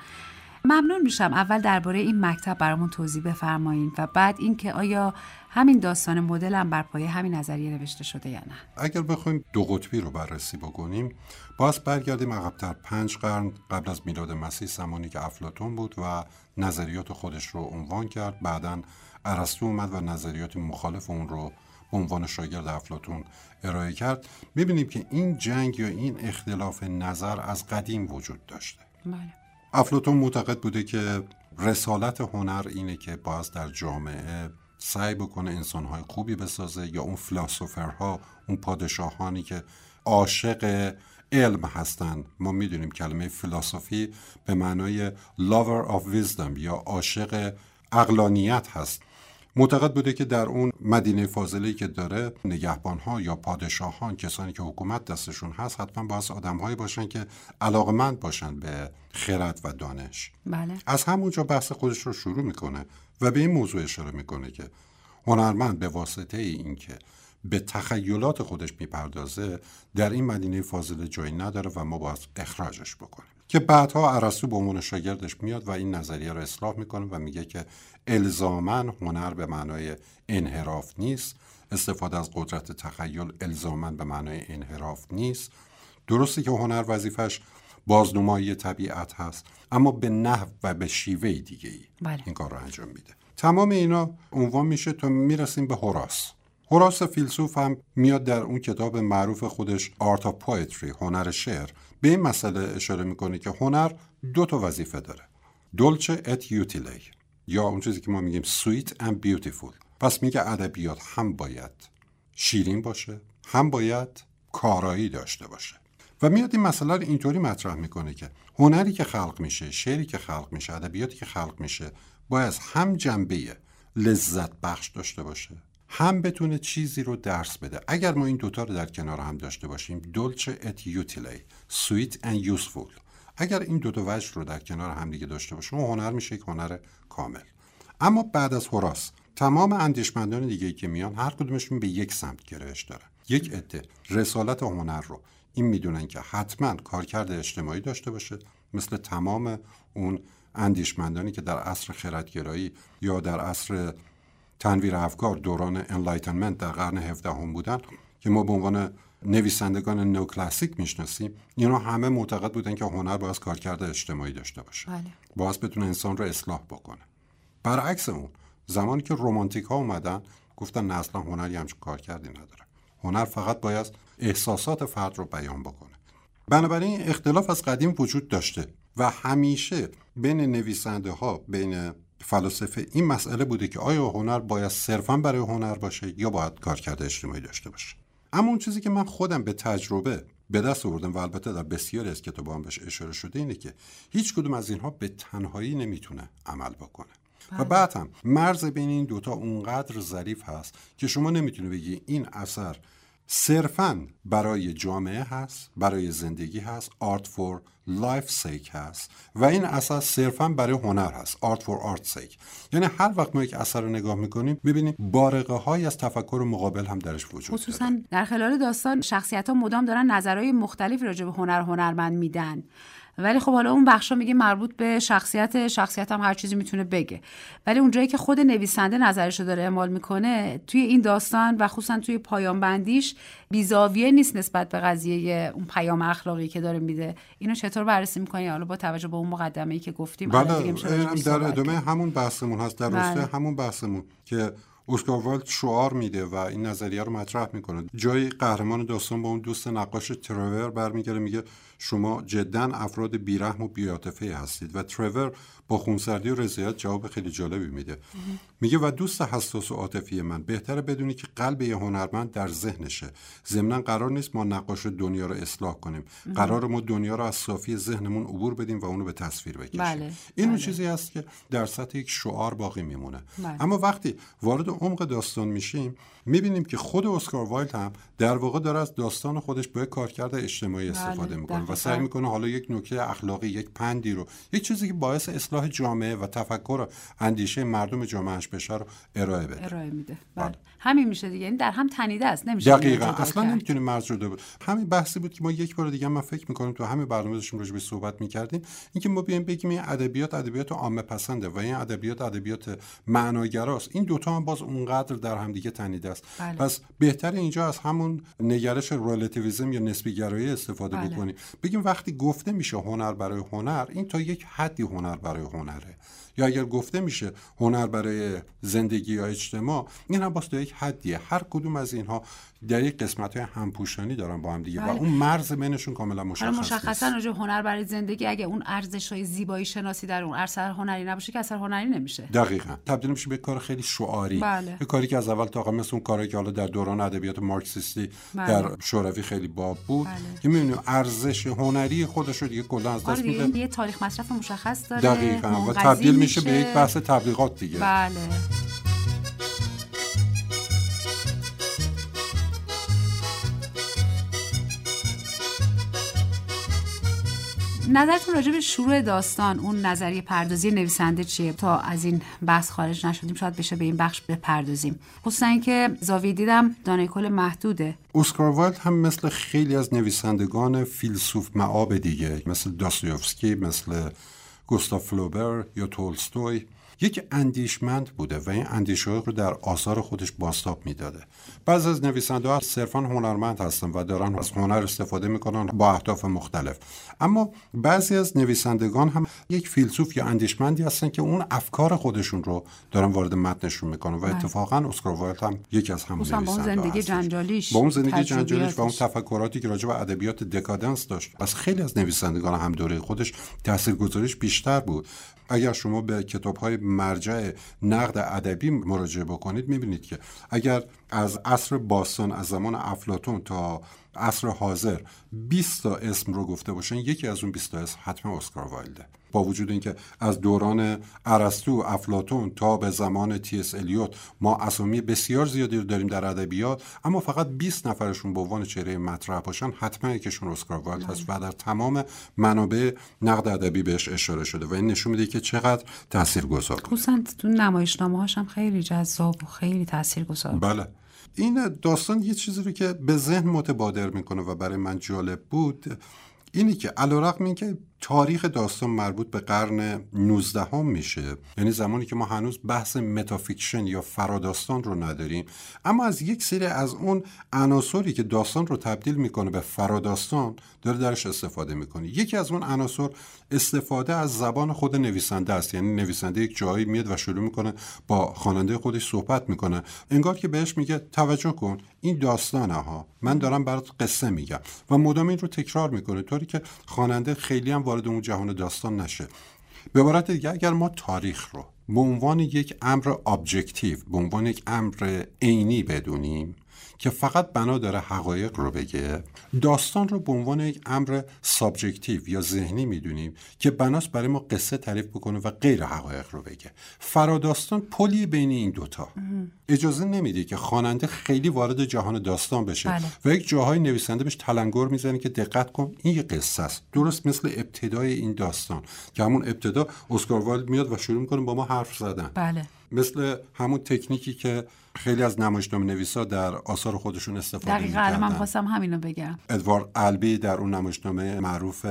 S1: ممنون میشم اول درباره این مکتب برامون توضیح بفرمایین و بعد اینکه آیا همین داستان مدل هم بر پایه همین نظریه نوشته شده یا نه.
S3: اگر بخوایم دو قطبی رو بررسی بکنیم باز برگردیم عقبتر پنج قرن قبل از میلاد مسیح زمانی که افلاتون بود و نظریات خودش رو عنوان کرد. بعدا ارسطو اومد و نظریات مخالف اون رو به عنوان شاگرد افلاتون ارائه کرد می‌بینیم که این جنگ یا این اختلاف نظر از قدیم وجود داشته.
S1: بله.
S3: افلاتون معتقد بوده که رسالت هنر اینه که باز در جامعه سعی بکنه انسانهای خوبی بسازه یا اون فلاسفرها اون پادشاهانی که عاشق علم هستند. ما می‌دونیم کلمه فلسفی به معنای lover of wisdom یا عاشق اقلانیت هست. معتقد بوده که در اون مدینه فاضله که داره نگهبان ها یا پادشاهان کسانی که حکومت دستشون هست حتما باید آدم باشن که علاقمند باشن به خرد و دانش
S1: بله.
S3: از همونجا بحث خودش رو شروع می‌کنه و به این موضوع اشاره می‌کنه که هنرمند به واسطه اینکه به تخیلات خودش می‌پردازه در این مدینه فاضله جایی نداره و ما باید اخراجش بکنیم که بعدها ارسطو به عنوان شاگردش میاد و این نظریه رو اصلاح می‌کنه و میگه که الزاما هنر به معنای انحراف نیست استفاده از قدرت تخیل الزاما به معنای انحراف نیست. درسته که هنر وظیفش بازنمایی طبیعت هست اما به نحو و به شیوه دیگه ای
S1: بله.
S3: این کار رو انجام میده. تمام اینا عنوان میشه تا می‌رسیم به هوراس هوراس فیلسوف هم میاد در اون کتاب معروف خودش Art of Poetry هنر شعر. به این مسئله اشاره می‌کنه که هنر دو تا وظیفه داره. دولچه ات یوتیلی یا اون چیزی که ما میگیم سویت and بیوتیفول پس میگه ادبیات هم باید شیرین باشه هم باید کارایی داشته باشه. و میاد این مسئله رو اینطوری مطرح می‌کنه که هنری که خلق میشه شعری که خلق میشه ادبیاتی که خلق میشه باید هم جنبه لذت بخش داشته باشه هم بتونه چیزی رو درس بده. اگر ما این دوتا رو در کنار هم داشته باشیم دولچه ات یوتیلی sweet and useful اگر این دو تا وجه رو در کنار هم دیگه داشته باشیم هنر میشه یک هنر کامل. اما بعد از هوراس تمام اندیشمندان دیگه که میان هر کدومشون به یک سمت گرایش دارن. یک عده رسالت هنر رو. این می‌دونن که حتما کارکرد اجتماعی داشته باشه مثل تمام اون اندیشمندانی که در عصر خردگرایی یا در عصر تنویر افکار دوران Enlightenment در قرن 17 هم بودن که ما به عنوان نویسندگان نو کلاسیک می‌شناسیم اینا همه معتقد بودن که هنر باید کارکرد اجتماعی داشته باشه.
S1: بله.
S3: باید بتونه انسان رو اصلاح بکنه. برعکس اون زمانی که رومانتیک ها اومدن گفتن نه اصلا هنری همچون کارکردی نداره. هنر فقط باید احساسات فرد رو بیان بکنه. بنابراین اختلاف از قدیم وجود داشته و همیشه بین نویسنده ها بین فلاسفه این مسئله بوده که آیا هنر باید صرفا برای هنر باشه یا باید کارکرد اجتماعی داشته باشه؟ اما اون چیزی که من خودم به تجربه به دست آوردم و البته در بسیاری از کتابام بهش اشاره شده اینه که هیچ کدوم از اینها به تنهایی نمی‌تونه عمل بکنه و بله. بعد هم مرز بین این دوتا اونقدر ظریف هست که شما نمی‌تونه بگی این اثر صرفا برای جامعه هست برای زندگی هست art for life's sake هست. و این اثر صرفا برای هنر هست art for art's sake یعنی هر وقت ما یک اثر رو نگاه می‌کنیم ببینیم بارقه هایی از تفکر مقابل هم درش وجود
S1: خصوصا در خلال داستان شخصیت ها مدام دارن نظرهای مختلفی راجع به هنر هنرمند میدن. ولی خب حالا اون بخشا میگه مربوط به شخصیت شخصیت هم هر چیزی می‌تونه بگه. ولی اونجایی که خود نویسنده نظرش رو داره اعمال می‌کنه توی این داستان و خصوصا توی پایان بندیش بیزاویه نیست نسبت به قضیه اون پیام اخلاقی که داره میده. اینو چطور بررسی می‌کنی؟ حالا با توجه به اون مقدمه ای که گفتیم
S3: بله در ادامه همون بحثمون هست در بله. همون بحثمون که اسکار والد شعار میده و این نظریه رو مطرح می‌کنه. جای قهرمان داستان با اون دوست نقاش ترور برمیگره میگه شما جدا افراد بیرحم و بیاتفه هستید و ترور با خونسردی و رضایت جواب خیلی جالبی میده میگه و دوست حساس و عاطفی من بهتره بدونی که قلب یه هنرمند در ذهنشه ضمنا قرار نیست ما نقاش دنیا رو اصلاح کنیم قرار ما دنیا رو از صافی ذهنمون عبور بدیم و اونو به تصویر بکشیم بله. این بله. چیزی است که در سطح یک شعار باقی میمونه بله. اما وقتی وارد عمق داستان میشیم می‌بینیم که خود اسکار وایلد هم در واقع داره از داستان خودش با کارکرد اجتماعی بله، استفاده می‌کنه و سعی می‌کنه حالا یک نکته اخلاقی یک پندی رو یک چیزی که باعث اصلاح جامعه و تفکر اندیشه مردم جامعهش بشه رو ارائه بده.
S1: ارائه میده. بله. بله. همین میشه دیگه. یعنی در هم تنیده است. نمیشه
S3: دقیقا. اصلا نمی‌تونیم مرز شده بود همین بحثی بود که ما یک بار دیگه من فکر می‌کنم تو همین برنامه داشتیم راجع به صحبت می‌کردیم. اینکه ما بیایم بگیم این ادبیات ادبیات عامه پسنده و این ادبیات ادبیات معناگراست این دوتا هم باز اونقدر در هم دیگه تنیده است بله. پس بهتر اینجا از همون نگرش رلاتیویسم یا نسبی گرایی استفاده بله. بکنیم بگیم وقتی گفته میشه هنر برای هنر این تا یک حدی هنر برای هنره یا اگر گفته میشه هنر برای زندگی یا اجتماع این هم باز یک حدیه هر کدوم از اینها در یک قسمت های همپوشانی دارن با هم دیگه و بله. اون مرز بینشون کاملا مشخص
S1: مشخصا راجع هنر برای زندگی اگه اون ارزش های زیبایی شناسی در اون اثر هنری نباشه که اثر هنری نمیشه.
S3: دقیقا. تبدیل میشه به کار خیلی شعاری. بله. به کاری که از اول تا آخر مثل اون کاری که حالا در دوران ادبیات مارکسیستی بله. در شوروی خیلی باب بود بله. که می‌بینیم ارزش هنری خودش رو دیگه کلا از دست
S1: آره
S3: میده.
S1: یه تاریخ مصرف مشخص داره.
S3: دقیقاً. و تبدیل میشه به یک بحث تبلیغات دیگه.
S1: بله. نظرتون راجع به شروع داستان اون نظریه پردازی نویسنده چیه؟ تا از این بحث خارج نشدیم شاید بشه به این بخش بپردازیم. خصوصا اینکه زاویه دیدم دانای کل محدوده.
S3: اسکار وایلد هم مثل خیلی از نویسندگان فیلسوف مآب دیگه مثل داستویفسکی مثل گوستاف فلوبر یا تولستوی. یک اندیشمند بوده و این اندیشه رو در آثار خودش بازتاب می‌داده. بعض از نویسنده ها صرفا هنرمند هستن و دارن از هنر استفاده می‌کنن با اهداف مختلف. اما بعضی از نویسندگان هم یک فیلسوف یا اندیشمندی هستن که اون افکار خودشون رو دارن وارد متنشون می‌کنن و بله. اتفاقا اسکار وایلد هم یکی از همون
S1: نویسنده با اون زندگی جنجالیش
S3: با اون زندگی جنجالیش و اون تفکراتی که راجع به ادبیات دکادنس داشت. از خیلی از نویسندگان هم دوره خودش تاثیرگذاریش بیشتر بود. اگر شما به کتاب های مرجع نقد ادبی مراجعه بکنید می‌بینید که اگر از عصر باستان از زمان افلاطون تا عصر حاضر 20 تا اسم رو گفته باشن یکی از اون 20 تا اسم حتما اسکار وایلده. با وجود اینکه از دوران ارسطو افلاطون تا به زمان تی اس الیوت ما اسامی بسیار زیادی رو داریم در ادبیات اما فقط 20 نفرشون به عنوان چهره مطرح باشن حتما یکیشون اسکار وایلد هست و در تمام منابع نقد ادبی بهش اشاره شده و این نشون میده که چقدر تاثیرگذار
S1: خصوصا تو نمایشنامه هم خیلی جذاب و خیلی تاثیرگذار
S3: بله. این داستان یه چیزی رو که به ذهن متبادر می‌کنه و برای من جالب بود اینی که علیرغم اینکه تاریخ داستان مربوط به قرن 19 هم میشه. یعنی زمانی که ما هنوز بحث metafiction یا فراداستان رو نداریم. اما از یک سری از اون عناصری که داستان رو تبدیل می‌کنه به فراداستان داره درش استفاده می‌کنه. یکی از اون عناصر استفاده از زبان خود نویسنده است. یعنی نویسنده یک جایی میاد و شروع می‌کنه با خواننده خودش صحبت می‌کنه. انگار که بهش میگه توجه کن. این داستانه ها. من دارم برات قصه میگم. و مدام این رو تکرار می‌کنه طوری که خواننده خیلی هم وارد اون جهان داستان نشه. به عبارت دیگه اگر ما تاریخ رو به عنوان یک امر objective به عنوان یک امر عینی بدونیم که فقط بنا داره حقایق رو بگه داستان رو به عنوان یک امر subjective یا ذهنی می‌دونیم که بناس برای ما قصه تعریف بکنه و غیر حقایق رو بگه. فراداستان پلی بین این دوتا اجازه نمیده که خواننده خیلی وارد جهان داستان بشه بله. و یک جاهای نویسنده بهش تلنگر می‌زنه که دقت کن این یه قصه است. درست مثل ابتدای این داستان که همون ابتدا اسکار والد میاد و شروع می‌کنه با ما حرف زدن.
S1: بله.
S3: مثل همون تکنیکی که خیلی از نمایشنامه نویسا در آثار خودشون استفاده
S1: دقیقا من خواستم همینو بگم.
S3: ادوارد البی در اون نمایشنامه معروف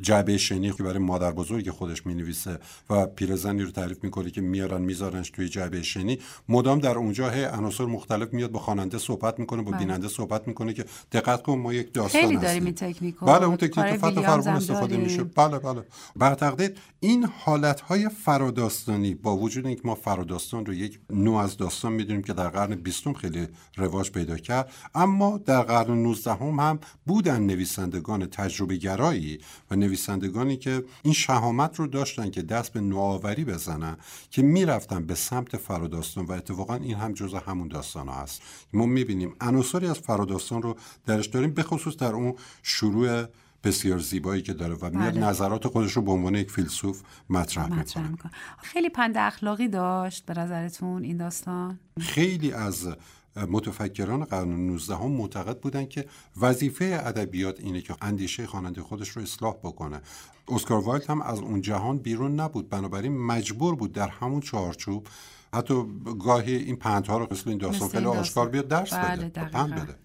S3: جعبه شنی که برای مادر بزرگ خودش می نویسه و پیرزنی رو تعریف می‌کنه که میارن میذارنش توی جعبه شنی. مدام در اونجا هی عناصر مختلف میاد با خواننده صحبت می‌کنه با بله. بیننده صحبت می‌کنه که دقت کن ما یک داستان
S1: خیلی داریم این تکنیک
S3: بله اون تکنیک فتح فراوان استفاده میشه. بله بله. به تقدیر این حالت های فراداستانی با وجود اینکه ما فراداستان رو یک نوع از داستان می‌دونیم که در قرن بیستم خیلی رواج پیدا کرد اما در قرن 19 هم, هم بودن نویسندگان تجربه گرایی و نویسندگانی که این شهامت رو داشتن که دست به نوآوری بزنن که می‌رفتن به سمت فراداستان و اتفاقا این هم جزء همون داستان ها هست. ما می‌بینیم عناصری از فراداستان رو درش داریم به خصوص در اون شروع بسیار زیبایی که داره و میاد بله. نظرات خودش رو به عنوان یک فیلسوف مطرح, مطرح می‌کنه.
S1: خیلی پند اخلاقی داشت به نظرتون این داستان؟
S3: خیلی از متفکران قرن 19 هم معتقد بودن که وظیفه ادبیات اینه که اندیشه خواننده خودش رو اصلاح بکنه. اسکار وایلد هم از اون جهان بیرون نبود. بنابراین مجبور بود در همون چارچوب حتی گاهی این پندها رو مثل این داستان خیلی آشکار بیاد درس بله بده پند بده.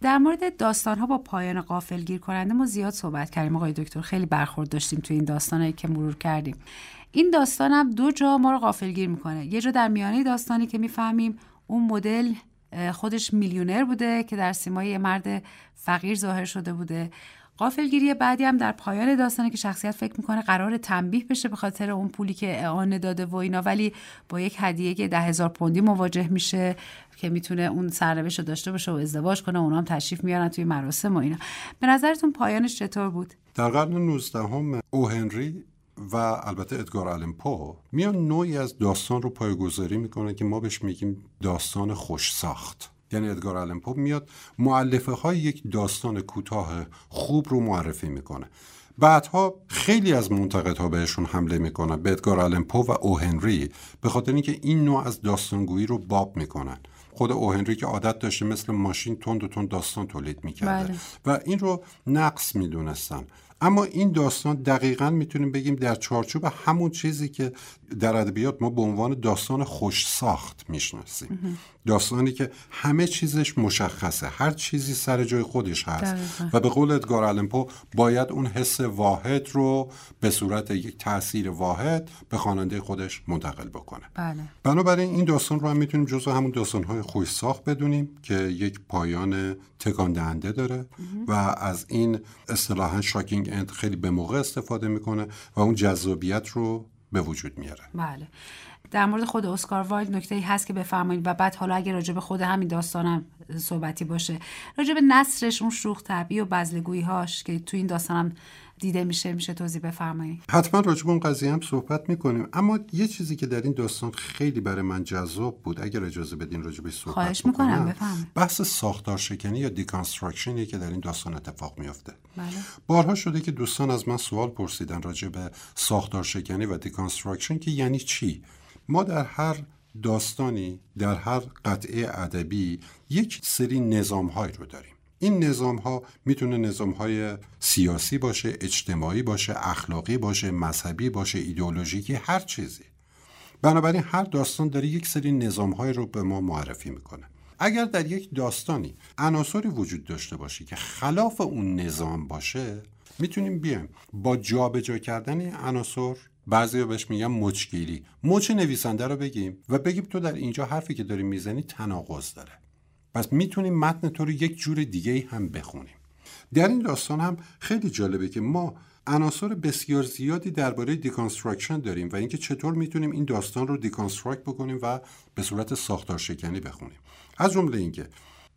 S1: در مورد داستان ها با پایان قافل گیر کننده ما زیاد صحبت کردیم. آقای دکتر خیلی برخورد داشتیم تو این داستانهایی که مرور کردیم. این داستان هم دو جا ما رو قافل گیر می‌کنه. یه جا در میانه داستانی که می‌فهمیم اون مدل خودش میلیونر بوده که در سیمای مرد فقیر ظاهر شده بوده. قافلگیری بعدی هم در پایان داستانه که شخصیت فکر می‌کنه قرار تنبیه بشه به خاطر اون پولی که اعانه داده و اینا ولی با یک هدیه که ده هزار پوندی مواجه میشه که می‌تونه اون سرنوشت رو داشته باشه و ازدواج کنه اونا هم تشریف میارن توی مراسم و اینا. به نظرتون پایانش چطور بود؟
S3: در قرن 19 هم او هنری و البته ادگار آلن پو میان نوعی از داستان رو پایگذاری می‌کنه که ما بهش میگیم داستان خوش ساخت. یعنی ادگار آلن پو میاد معلفه های یک داستان کوتاه خوب رو معرفی می‌کنه. بعدها خیلی از منتقدها بهشون حمله می‌کنن به ادگار آلن پو و او هنری به خاطر اینکه این نوع از داستانگویی رو باب می‌کنن. خود او هنری که عادت داشته مثل ماشین تند و تند داستان تولید می‌کرده. بله. و این رو نقص می‌دونستن. اما این داستان دقیقا می‌تونیم بگیم در چارچوب همون چیزی که در ادبیات ما به عنوان داستان خوش ساخت می‌شناسیم. داستانی که همه چیزش مشخصه هر چیزی سر جای خودش هست. و به قول ادگار آلمپو باید اون حس واحد رو به صورت یک تاثیر واحد به خواننده خودش منتقل بکنه.
S1: بله.
S3: بنابراین این داستان رو هم می‌تونیم جزو همون داستانهای خوش ساخت بدونیم که یک پایان تکان دهنده داره و از این اصطلاحا shocking end خیلی به موقع استفاده می‌کنه و اون جذابیت رو به وجود میاره.
S1: بله. در مورد خود اسکار وایلد نکته ای هست که بفرمایید و بعد حالا اگه راجع به خود همین داستانم صحبتی باشه. راجع به نثرش اون شوخ طبعی و بذله‌گویی هاش که تو این داستانم دیده میشه میشه توضیح بفرمایید.
S3: حتما راجع به اون قضیه هم صحبت می‌کنیم. اما یه چیزی که در این داستان خیلی برای من جذاب بود اگر اجازه بدین راجع به صحبت
S1: خواهش می‌کنم بفرمایید.
S3: بحث ساختار شکنی یا deconstruction ی که در این داستان اتفاق میافته.
S1: بله.
S3: بارها شده که دوستان از من سوال پرسیدن راجع به ساختار شکنی و deconstruction که یعنی چی؟ ما در هر داستانی در هر قطعه ادبی یک سری نظام رو داریم. این نظام ها می‌تونه نظام های سیاسی باشه اجتماعی باشه اخلاقی باشه مذهبی باشه ایدئولوژیکی هر چیزی. بنابراین هر داستان داره یک سری نظام رو به ما معرفی می‌کنه. اگر در یک داستانی عناصری وجود داشته باشه که خلاف اون نظام باشه می‌تونیم بیایم. با جابجا کردن این عناصر بعضی بهش میگن مچ‌گیری. مچ نویسنده رو بگیریم و بگیم تو در اینجا حرفی که داری می‌زنی تناقض داره. پس می‌تونیم متن تو رو یک جور دیگه هم بخونیم. در این داستان هم خیلی جالبه که ما عناصر بسیار زیادی درباره deconstruction داریم و اینکه چطور می‌تونیم این داستان رو deconstruct بکنیم و به صورت ساختار شکنی بخونیم. از جمله اینکه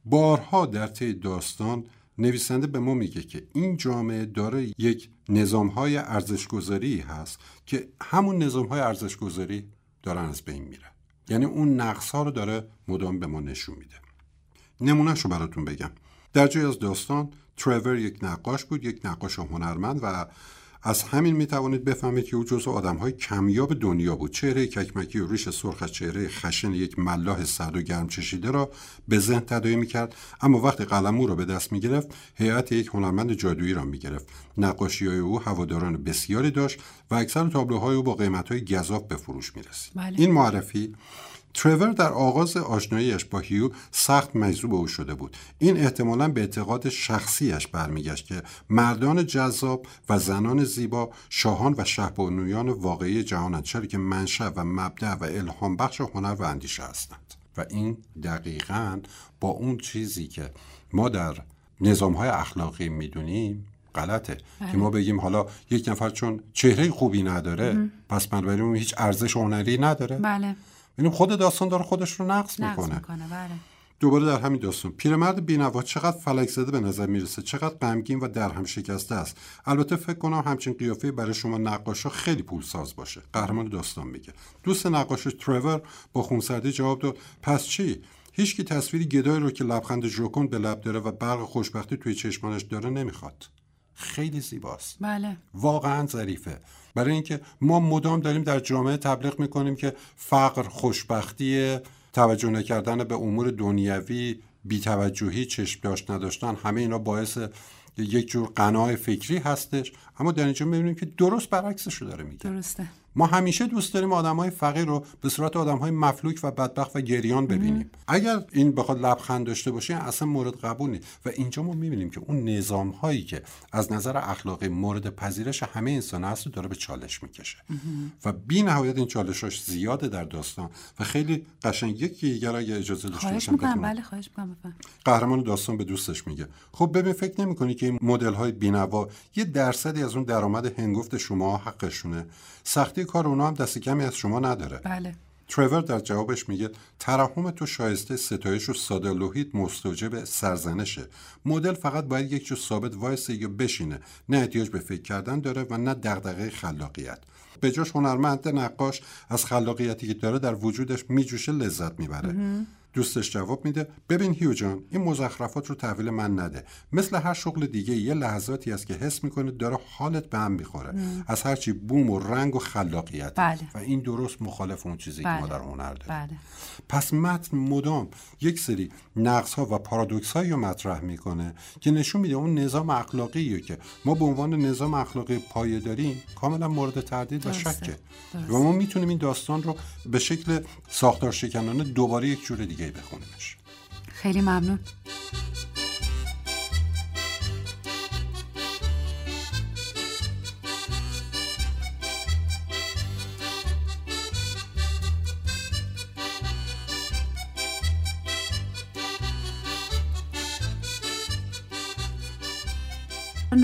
S3: بارها در طی داستان نویسنده به ما میگه که این جامعه داره یک نظام های ارزشگذاری هست که همون نظام های ارزشگذاری دارن از بین میره یعنی اون نقص ها رو داره مدام به ما نشون میده. نمونهش رو براتون بگم. در جای از داستان ترور یک نقاش بود یک نقاش هنرمند و از همین می توانید بفهمید که او جزو آدم های کمیاب دنیا بود. چهره ککمکی و ریش سرخ از چهره خشن یک ملاح سرد و گرم چشیده را به ذهن تداعی می کرد اما وقتی قلمو را به دست می گرفت هیئت یک هنرمند جادویی را می گرفت نقاشی های او هواداران بسیاری داشت و اکثر تابلوهای او با قیمت های گذاف به فروش می رسید
S1: بله.
S3: این معرفی ترور در آغاز آشناییش با هیو سخت مجذوب او شده بود. این احتمالا به اعتقاد شخصیش برمیگشت که مردان جذاب و زنان زیبا شاهان و شهبانویان واقعی جهانند چرا که منشأ و مبدع و الهام بخش هنر و اندیشه هستند. و این دقیقا با اون چیزی که ما در نظام های اخلاقی می‌دونیم غلطه. که ما بله. بگیم حالا یک نفر چون چهره خوبی نداره پس بنابراین هیچ ارزش هنری نداره.
S1: بله.
S3: ببینیم خود داستان داره خودش رو نقص, می‌کنه,
S1: می‌کنه. بله.
S3: دوباره در همین داستان. پیرمرد بینوا چقدر فلک زده به نظر می‌رسه؟ چقدر غمگین و در هم شکسته است؟ البته فکر کنم همچین قیافه برای شما نقاشا خیلی پول ساز باشه. قهرمان داستان میگه. دوست نقاش ترور با خونسردی جواب داد. پس چی؟ هیچکی تصویری گدای رو که لبخند ژوکن به لب داره و برق خوشبختی توی چشمانش داره نمی‌خواد. خیلی زیباست.
S1: بله.
S3: واقعا ظریفه. برای اینکه ما مدام داریم در جامعه تبلیغ می‌کنیم که فقر خوشبختی توجه نکردن به امور دنیوی بیتوجهی چشم داشت نداشتن همه اینا باعث یک جور قناع فکری هستش. اما در اینجا می‌بینیم که درست برعکسش رو داره میگه.
S1: درسته.
S3: ما همیشه دوست داریم آدم های فقیر رو به صورت آدم های مفلوک و بدبخت و گریان ببینیم. اگر این بخواد لبخند داشته باشه اصلا مورد قبول نیست. و اینجا ما می‌بینیم که اون نظام هایی که از نظر اخلاقی مورد پذیرش همه انسان هست رو داره به چالش می‌کشه. و بی نهایت این چالشاش زیاده در داستان. و خیلی قشنگ یکی دیگر اگه اجازه داشته
S1: باشم بله خواهش
S3: قهرمان داستان به دوستش میگه. خب ببین فکر نمی‌کنی که این مدل های بینوا یه درصدی از اون درآمد هنگفت شما حقشونه؟ سختی کار اونا هم دست کمی از شما نداره.
S1: بله.
S3: ترور در جوابش میگه ترحم تو شایسته ستایش و ساده لوحید مستوجب سرزنشه. مدل فقط باید یک جو ثابت وایسه یا بشینه. نه احتیاج به فکر کردن داره و نه دغدغه خلاقیت. به جاش هنرمند نقاش از خلاقیتی که داره در وجودش میجوشه لذت می‌بره. دوستش جواب میده. ببین هیو جان این مزخرفات رو تحویل من نده. مثل هر شغل دیگه یه لحظاتی است که حس می‌کنه داره حالت به هم می‌خوره. از هرچی بوم و رنگ و خلاقیت.
S1: بله.
S3: و این درست مخالف اون چیزی
S1: بله.
S3: که ما در هنر داریم.
S1: بله.
S3: پس متن مدام یک سری نقص ها و پارادوکس هایی رو مطرح می‌کنه که نشون میده اون نظام اخلاقی که ما به عنوان نظام اخلاقی پایه داریم کاملا مورد تردید و شکه. و ما می‌تونیم این داستان رو به شکل ساختار شکنانه دوباره یک جور دیگه دیگه بخونیمش.
S1: خیلی ممنون.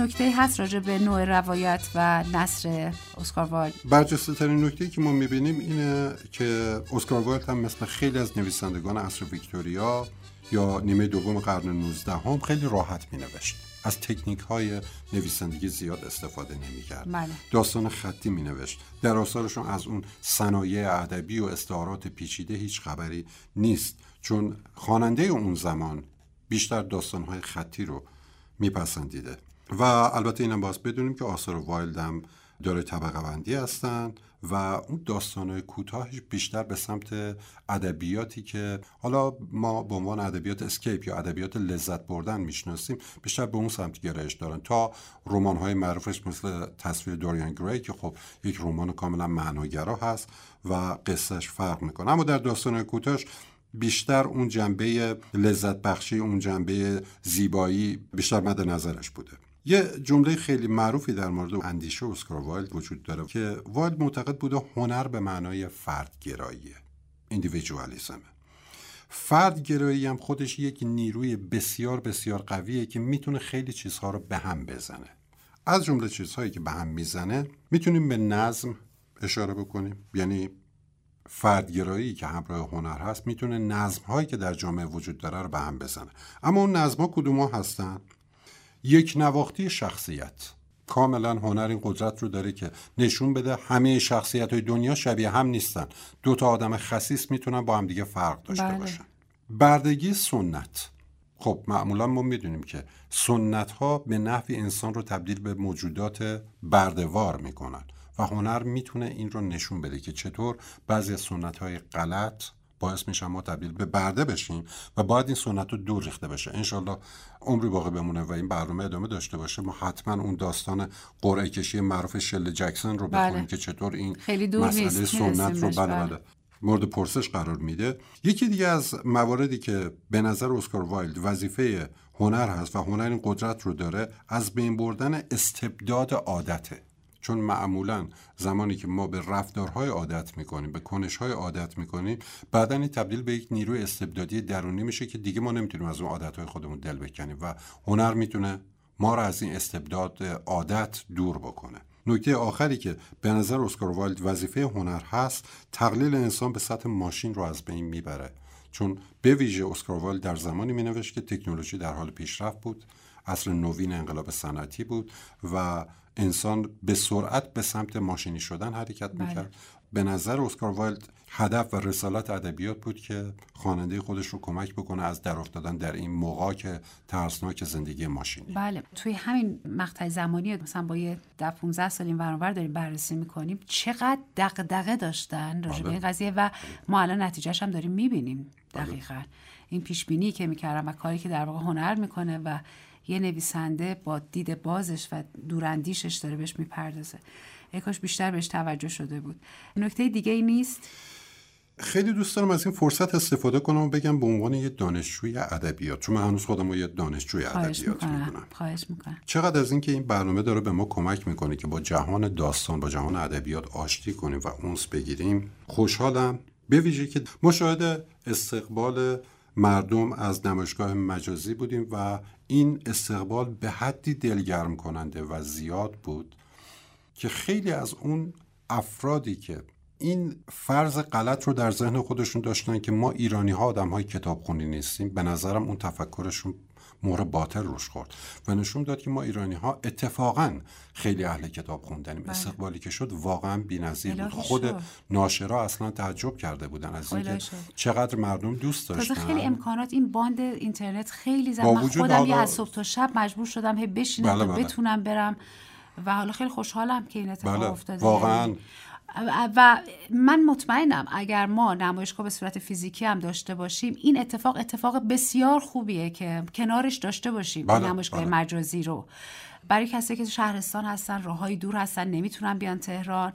S1: نکته هست راجع به نوع روایت و نثر اسکار وایلد
S3: برجسته ترین نکته که ما می‌بینیم اینه که اسکار وایلد هم مثل خیلی از نویسندگان عصر ویکتوریا یا نیمه دوم قرن 19 هم خیلی راحت می نوشت از تکنیک های نویسندگی زیاد استفاده نمی کرد
S1: بله.
S3: داستان خطی می نوشت در آثارشون از اون صنایع ادبی و استعارات پیچیده هیچ خبری نیست. چون خواننده اون زمان بیشتر داستانهای خطی رو میپسندیده. و البته اینم باز بدونیم که آثار وایلد هم داره طبقه بندی هستن و اون داستانهای کوتاهش بیشتر به سمت ادبیاتی که حالا ما به عنوان ادبیات escape یا ادبیات لذت بردن می‌شناسیم بیشتر به اون سمت گرایش دارن تا رمان های معروفش مثل تصویر دوریان گری که خب یک رمان کاملا معناگرا هست و قصهش فرق می‌کنه. اما در داستانهای کوتاهش بیشتر اون جنبه لذت بخشی اون جنبه زیبایی بیشتر مد نظرش بوده. یه جمله خیلی معروفی در مورد اندیشه اسکار وایلد وجود داره که وایلد معتقد بوده هنر به معنای فردگراییه ایندیویدوالیسم فردگرایی هم خودش یک نیروی بسیار بسیار قویه که می‌تونه خیلی چیزها رو به هم بزنه. از جمله چیزهایی که به هم می‌زنه می‌تونیم به نظم اشاره بکنیم. یعنی فردگرایی که همراه هنر هست می‌تونه نظم هایی که در جامعه وجود داره رو به هم بزنه. اما اون نظم ها کدوم ها هستن؟ یک نواختی شخصیت. کاملا هنر این قدرت رو داره که نشون بده همه شخصیت های دنیا شبیه هم نیستن. دو تا آدم خصیص می‌تونن با هم دیگه فرق داشته بله. باشن. بردگی سنت. خب معمولا ما می‌دونیم که سنت ها به نحوی انسان رو تبدیل به موجودات بردوار می‌کنن و هنر می‌تونه این رو نشون بده که چطور بعضی از سنت های غلط باعث میشن ما تبدیل به برده بشیم و باید این سنت رو دور ریخته بشه. انشالله عمری باقی بمونه و این برنامه ادامه داشته باشه. ما حتما اون داستان قرعه کشی معروف شل جکسون رو بخونیم بله. که چطور این
S1: خیلی دور
S3: مسئله سنت رو بله. بله. مورد پرسش قرار میده. یکی دیگه از مواردی که به نظر اسکار وایلد وظیفه هنر هست و هنر این قدرت رو داره از بین بردن استبداد عادته. چون معمولا زمانی که ما به رفتارهای عادت می‌کنیم به کنشهای عادت می‌کنیم بعدا این تبدیل به یک نیروی استبدادی درونی میشه که دیگه ما نمی‌تونیم از اون عادتهای خودمون دل بکنیم و هنر می‌تونه ما را از این استبداد عادت دور بکنه. نکته آخری که به نظر اسکار وایلد وظیفه هنر هست تقلیل انسان به سطح ماشین رو از بین می‌بره. چون به ویژه اسکار وایلد در زمانی می نوشت که تکنولوژی در حال پیشرفت بود عصر نوین انقلاب صنعتی بود و انسان به سرعت به سمت ماشینی شدن حرکت بله. می‌کرد به نظر اسکار وایلد هدف و رسالت ادبیات بود که خواننده خودش رو کمک بکنه از در افتادن در این موقع که ترسناک زندگی ماشینی
S1: بله توی همین مقطع زمانی مثلا با یه ده 15 سال این ورانور داریم بررسی می‌کنیم چقدر دغدغه داشتن راجع به این بله. قضیه و ما الان نتیجهش هم داریم می‌بینیم بله. دقیقا این پیش بینی که می‌کردم و کاری که در واقع هنر می‌کنه و یه نویسنده با دید بازش و دوراندیشش داره بهش می‌پردازه. کاش بیشتر بهش توجه شده بود. نکته دیگه ای نیست؟
S3: خیلی دوست دارم از این فرصت استفاده کنم و بگم به عنوان یه دانشجوی ادبیات چون من هنوز خودم رو یه دانشجوی ادبیات می‌دونم.
S1: خواهش می‌کنم.
S3: چقدر از اینکه این برنامه داره به ما کمک می‌کنه که با جهان داستان با جهان ادبیات آشتی کنیم و اونس بگیریم خوشحالم. به ویژه که مشاهده استقبال مردم از نمایشگاه مجازی بودیم و این استقبال به حدی دلگرم کننده و زیاد بود که خیلی از اون افرادی که این فرض غلط رو در ذهن خودشون داشتن که ما ایرانی ها آدم های کتاب نیستیم به نظرم اون تفکرشون مهر باطل روش خورد و نشون داد که ما ایرانی ها اتفاقا خیلی اهل کتاب خوندنیم بله. استقبالی که شد واقعا بی‌نظیر بود خود ناشرا اصلا تعجب کرده بودن از اینکه چقدر مردم دوست داشتن
S1: خیلی امکانات این باند اینترنت خیلی زمان خودم یه از صبح تا شب مجبور شدم هی بشینم بله بله. بتونم برم و حالا خیلی خوشحالم که این اتفاق بله. افتاده
S3: واقعا
S1: و من مطمئنم اگر ما نمایشگاه به صورت فیزیکی هم داشته باشیم این اتفاق اتفاق بسیار خوبیه که کنارش داشته باشیم بله، نمایشگاه بله. مجازی رو برای کسی که شهرستان هستن راههای دور هستن نمی‌تونن بیان تهران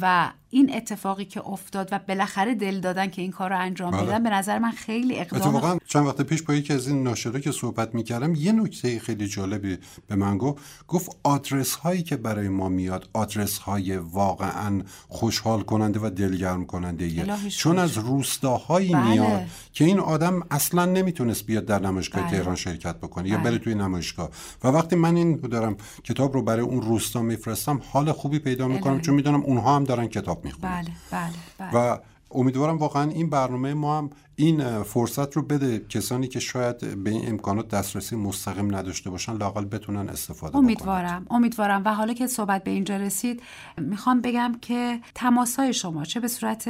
S1: و این اتفاقی که افتاد و بالاخره دل دادن که این کار رو انجام بله. بدن به نظر من خیلی اقدام
S3: اتفاقا چند وقت پیش با یکی از این ناشرا که صحبت می‌کردم یه نکته خیلی جالبی به من گفت گفت آدرس هایی که برای ما میاد آدرس های واقعا خوشحال کننده و دلگرم کننده چون از روستاهایی بله. میاد که این آدم اصلا نمی‌تونست بیاد در نمایشگاه بله. تهران شرکت بکنه بله. یا بره توی نمایشگاه و وقتی من این دارم کتاب رو برای اون روستا میفرستم حال خوبی پیدا می‌کنم چون می‌دونم اونها هم دارن کتاب می‌خونن.
S1: بله بله, بله.
S3: و امیدوارم واقعا این برنامه ما هم این فرصت رو بده کسانی که شاید به این امکانات دسترسی مستقیم نداشته باشن لاقل بتونن استفاده
S1: امیدوارم امیدوارم. و حالا که صحبت به اینجا رسید می‌خوام بگم که تماسای شما چه به صورت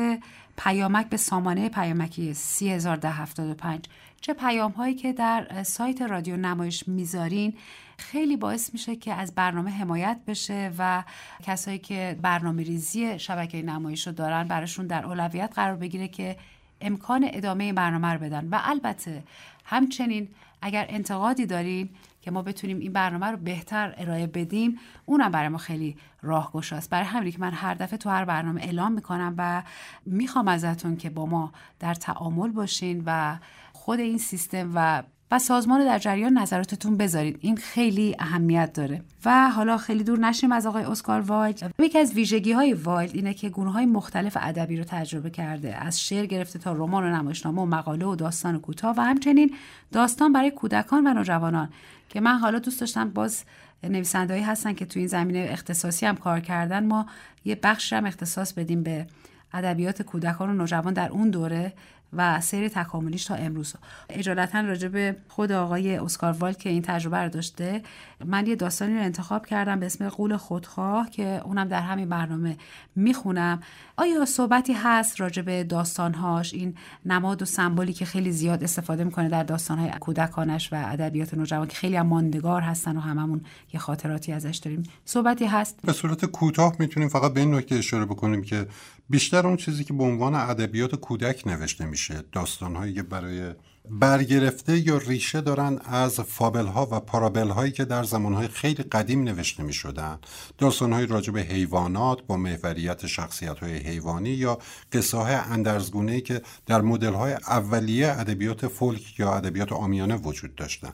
S1: پیامک به سامانه پیامکی 3075 چه پیام هایی که در سایت رادیو نمایش می‌ذارین خیلی باعث میشه که از برنامه حمایت بشه و کسایی که برنامه ریزی شبکه نمایش رو دارن براشون در اولویت قرار بگیره که امکان ادامه برنامه رو بدن. و البته همچنین اگر انتقادی دارین که ما بتونیم این برنامه رو بهتر ارائه بدیم اونم برای ما خیلی راهگشاست برای همین که من هر دفعه تو هر برنامه اعلام می‌کنم و می‌خوام ازتون که با ما در تعامل باشین و خود این سیستم و و سازمان در جریان نظراتتون بذارید. این خیلی اهمیت داره. و حالا خیلی دور نشیم از آقای اسکار وایلد یکی از ویژگی های وایلد اینه که گونه های مختلف ادبی رو تجربه کرده. از شعر گرفته تا رمان و نمایشنامه و مقاله و داستان کوتاه و همچنین داستان برای کودکان و نوجوانان. که من حالا دوست داشتم باز نویسندهایی هستن که تو این زمینه اختصاصی هم کار کردن. ما یه بخش هم اختصاص بدیم به ادبیات کودکان و نوجوان در اون دوره. و سیر تکاملیش تا امروز. اجالتا راجع به خود آقای اسکار والد که این تجربه رو داشته من یه داستانی رو انتخاب کردم به اسم قول خودخواه که اونم در همین برنامه می‌خونم. آیا صحبتی هست راجع به داستانهاش؟ این نماد و سمبولی که خیلی زیاد استفاده می‌کنه در داستانهای کودکانش و ادبیات نوجوان که خیلی هم ماندگار هستن و هممون یه خاطراتی ازش داریم. صحبتی هست؟
S3: به صورت کوتاه می‌تونیم فقط به این نکته اشاره بکنیم که بیشتر اون چیزی که به عنوان ادبیات کودک نوشته میشه داستانهایی که برای برگرفته یا ریشه دارن از فابل ها و پارابل هایی که در زمان های خیلی قدیم نوشته می شدن داستان های راجع به حیوانات با محوریت شخصیت های حیوانی یا قصه های اندرزگونه که در مدل های اولیه ادبیات فولک یا ادبیات آمیانه وجود داشتن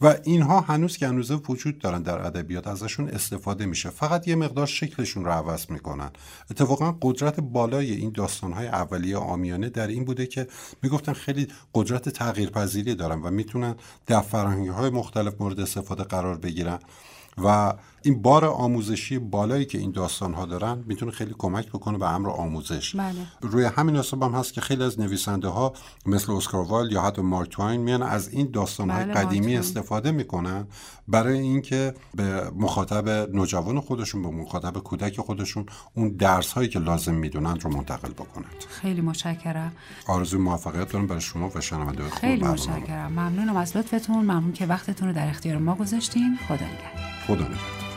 S3: و اینها هنوز که هنوز وجود دارن در ادبیات ازشون استفاده میشه. فقط یه مقدار شکلشون رو عوض می‌کنن. اتفاقا قدرت بالای این داستانهای اولیه آمیانه در این بوده که می‌گفتن خیلی قدرت تغییرپذیری دارن و می‌تونن در فرهنگی های مختلف مورد استفاده قرار بگیرن و این بار آموزشی بالایی که این داستان ها دارن می‌تونه خیلی کمک بکنه به امر آموزش.
S1: بله.
S3: روی همین حساب هم هست که خیلی از نویسنده ها مثل اسکار یا حتی مارک توین میان از این داستان های
S1: بله،
S3: قدیمی
S1: مارک
S3: استفاده می‌کنن برای اینکه به مخاطب نوجوان خودشون به مخاطب کودک خودشون اون درس هایی که لازم می‌دونن رو منتقل بکنند.
S1: خیلی متشکرم.
S3: آرزوی موفقیت دارم برای شما و شنونده خوب
S1: خیلی. متشکرم. ممنونم از لطفتون. ممنون که وقتتون رو در اختیار ما گذاشتین. خدا نگهدار.
S3: خدا نگهدار.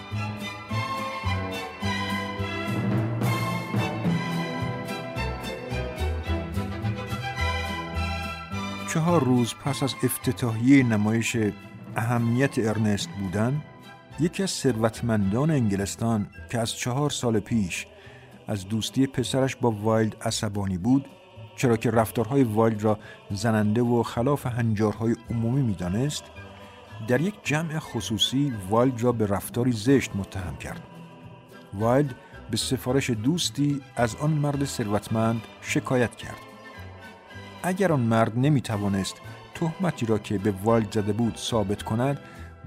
S2: چهار روز پس از افتتاحیه نمایش اهمیت ارنست بودن یکی از ثروتمندان انگلستان که از چهار سال پیش از دوستی پسرش با وایلد عصبانی بود چرا که رفتارهای وایلد را زننده و خلاف هنجارهای عمومی می‌دانست در یک جمع خصوصی وایلد را به رفتاری زشت متهم کرد. وایلد به سفارش دوستی از آن مرد ثروتمند شکایت کرد. اگر آن مرد نمی توانست تهمتی را که به وایلد زده بود ثابت کند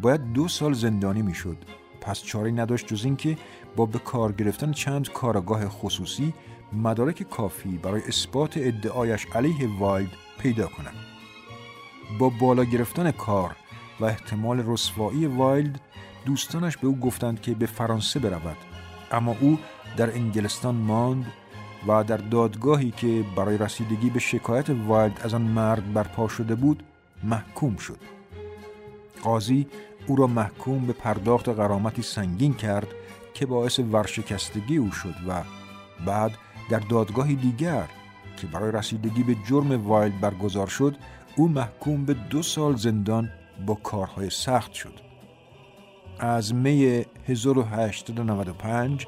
S2: باید دو سال زندانی می شد پس چاره نداشت جز اینکه با به کار گرفتن چند کارآگاه خصوصی مدارک کافی برای اثبات ادعایش علیه وایلد پیدا کند. با بالا گرفتن کار و احتمال رسوایی وایلد دوستانش به او گفتند که به فرانسه برود اما او در انگلستان ماند و در دادگاهی که برای رسیدگی به شکایت وایلد از آن مرد برپا شده بود محکوم شد. قاضی او را محکوم به پرداخت غرامتی سنگین کرد که باعث ورشکستگی او شد و بعد در دادگاهی دیگر که برای رسیدگی به جرم وایلد برگزار شد او محکوم به دو سال زندان با کارهای سخت شد. از می 1895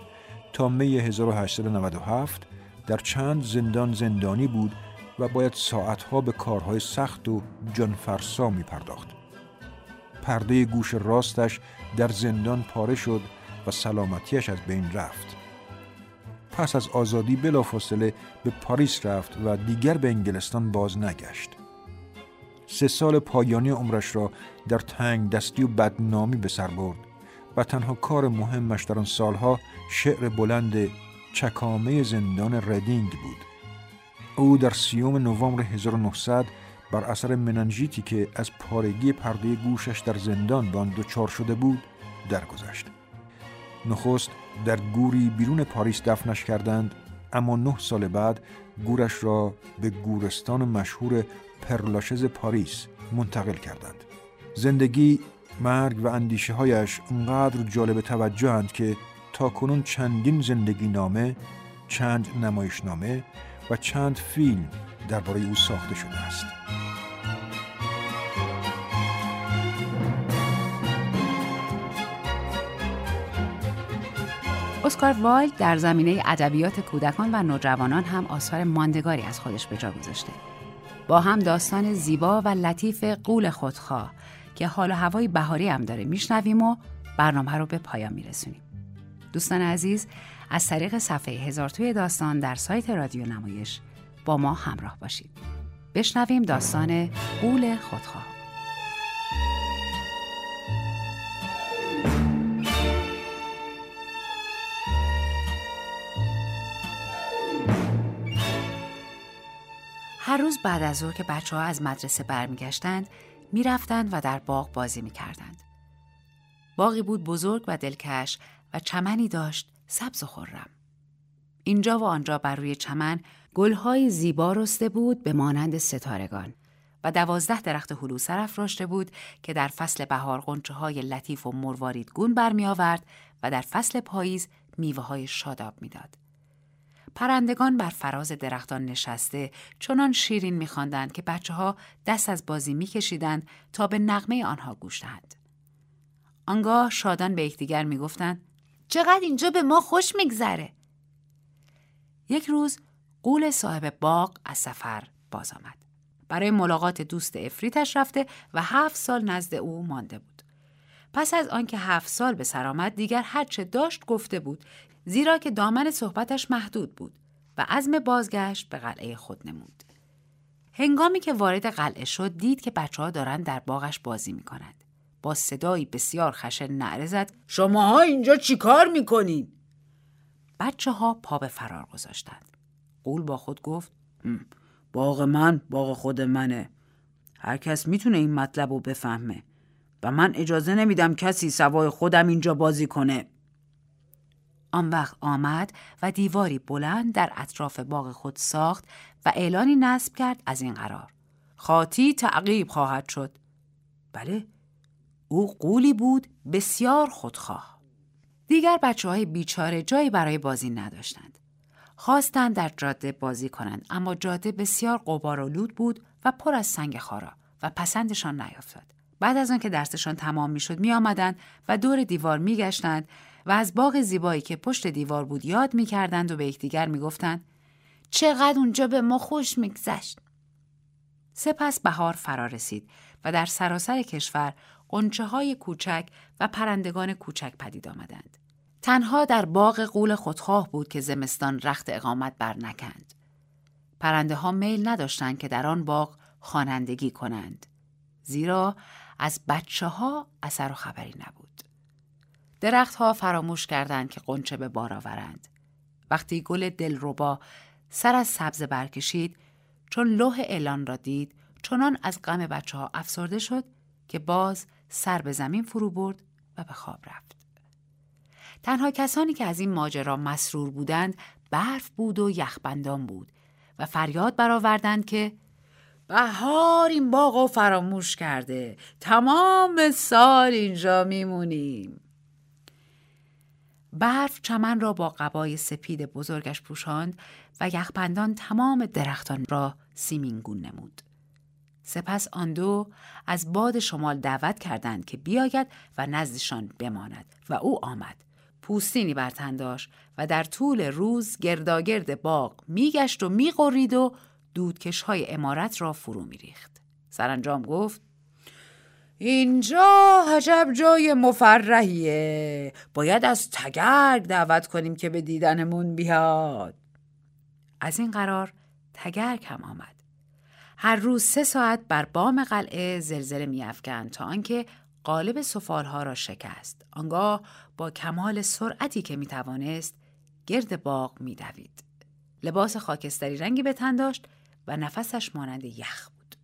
S2: تا می 1897 در چند زندان زندانی بود و باید ساعتها به کارهای سخت و جانفرسا می پرداخت. پرده گوش راستش در زندان پاره شد و سلامتیش از بین رفت. پس از آزادی بلافاصله به پاریس رفت و دیگر به انگلستان باز نگشت. سه سال پایانی عمرش را در تنگ دستی و بدنامی به سر برد و تنها کار مهمش در آن سالها شعر بلند چکامه زندان ردینگ بود. او در سی‌ام نوامبر 1900 بر اثر مننژیتی که از پارگی پرده گوشش در زندان به آن شده بود درگذشت. نخست در گوری بیرون پاریس دفنش کردند اما نه سال بعد گورش را به گورستان مشهور پرلاشز پاریس منتقل کردند. زندگی، مرگ و اندیشه هایش اونقدر جالب توجهند که تا کنون چندین زندگی نامه، چند نمایشنامه و چند فیلم درباره او ساخته شده است.
S1: اسکار وایلد در زمینه ادبیات کودکان و نوجوانان هم آثار ماندگاری از خودش به جا گذاشته. با هم داستان زیبا و لطیف قول خودخواه که حال و هوای بهاری هم داره میشنویم و برنامه رو به پایان میرسونیم. دوستان عزیز از طریق صفحه هزار توی داستان در سایت رادیو نمایش با ما همراه باشید. بشنویم داستان قول خودخواه. هر روز بعد از ظهر که بچه ها از مدرسه برمیگشتند می‌رفتند و در باغ بازی می‌کردند. باغی بود بزرگ و دلکش و چمنی داشت سبز و خرم. اینجا و آنجا بر روی چمن گلهای زیبا رسته بود به مانند ستارگان و دوازده درخت هلو افراشته بود که در فصل بهار قنچه های لطیف و مروارید گون برمی آورد و در فصل پاییز میوه های شاداب می‌داد. پرندگان بر فراز درختان نشسته چنان شیرین میخواندند که بچه ها دست از بازی میکشیدند تا به نغمه آنها گوش دهند. آنگاه شادان به یکدیگر می‌گفتند چقدر اینجا به ما خوش میگذره. یک روز قول صاحب باغ از سفر باز آمد. برای ملاقات دوست افریتش رفته و هفت سال نزد او مانده بود. پس از آنکه هفت سال به سر آمد دیگر هرچه داشت گفته بود زیرا که دامن صحبتش محدود بود و عزم بازگشت به قلعه خود نمود. هنگامی که وارد قلعه شد دید که بچه ها دارند در باغش بازی می کند. با صدایی بسیار خشن نعره زد شماها اینجا چیکار می‌کنین؟ بچه ها پا به فرار گذاشتند. قول با خود گفت باغ من باغ خود منه. هر کس می‌تونه این مطلب رو بفهمه و من اجازه نمیدم کسی سوای خودم اینجا بازی کنه. آن وقت آمد و دیواری بلند در اطراف باغ خود ساخت و اعلانی نصب کرد از این قرار. خاطی تعقیب خواهد شد. بله، او قولی بود بسیار خودخواه. دیگر بچه های بیچاره جایی برای بازی نداشتند. خواستند در جاده بازی کنند اما جاده بسیار قبارالود بود و پر از سنگ خارا و پسندشان نیافتاد. بعد از آنکه درسشان تمام می‌شد می آمدند و دور دیوار می گشتند و از باغ زیبایی که پشت دیوار بود یاد می کردند و به یکدیگر می گفتند چقدر اونجا به ما خوش میگذشت. سپس بهار فرا رسید و در سراسر کشور قنچه های کوچک و پرندگان کوچک پدید آمدند. تنها در باغ قول خودخواه بود که زمستان رخت اقامت بر نکند. پرنده ها میل نداشتند که در آن باغ خوانندگی کنند. زیرا از بچه ها اثر و خبری نبود. درختها فراموش کردند که قنچه به بار آورند. وقتی گل دلربا سر از سبز برکشید چون لوح اعلان را دید چنان از غم بچه ها افسرده شد که باز سر به زمین فرو برد و به خواب رفت. تنها کسانی که از این ماجرا مسرور بودند برف بود و یخبندان بود و فریاد برآوردند که بهار این باغ فراموش کرده تمام سال اینجا میمونیم برف چمن را با قبای سپید بزرگش پوشاند و یخبندان تمام درختان را سیمینگون نمود. سپس آن دو از باد شمال دعوت کردند که بیاید و نزدشان بماند و او آمد. پوستینی بر تن داشت و در طول روز گرداگرد باغ میگشت و میقرید و دودکش های امارت را فرو میریخت. سرانجام گفت اینجا عجب جای مفرحیه باید از تگرگ دعوت کنیم که به دیدنمون بیاد از این قرار تگرگ هم آمد هر روز سه ساعت بر بام قلعه زلزله میافکند تا آنکه قالب سفالها را شکست آنگاه با کمال سرعتی که می‌توانست گرد باغ میدوید لباس خاکستری رنگی به تن داشت و نفسش مانند یخ بود.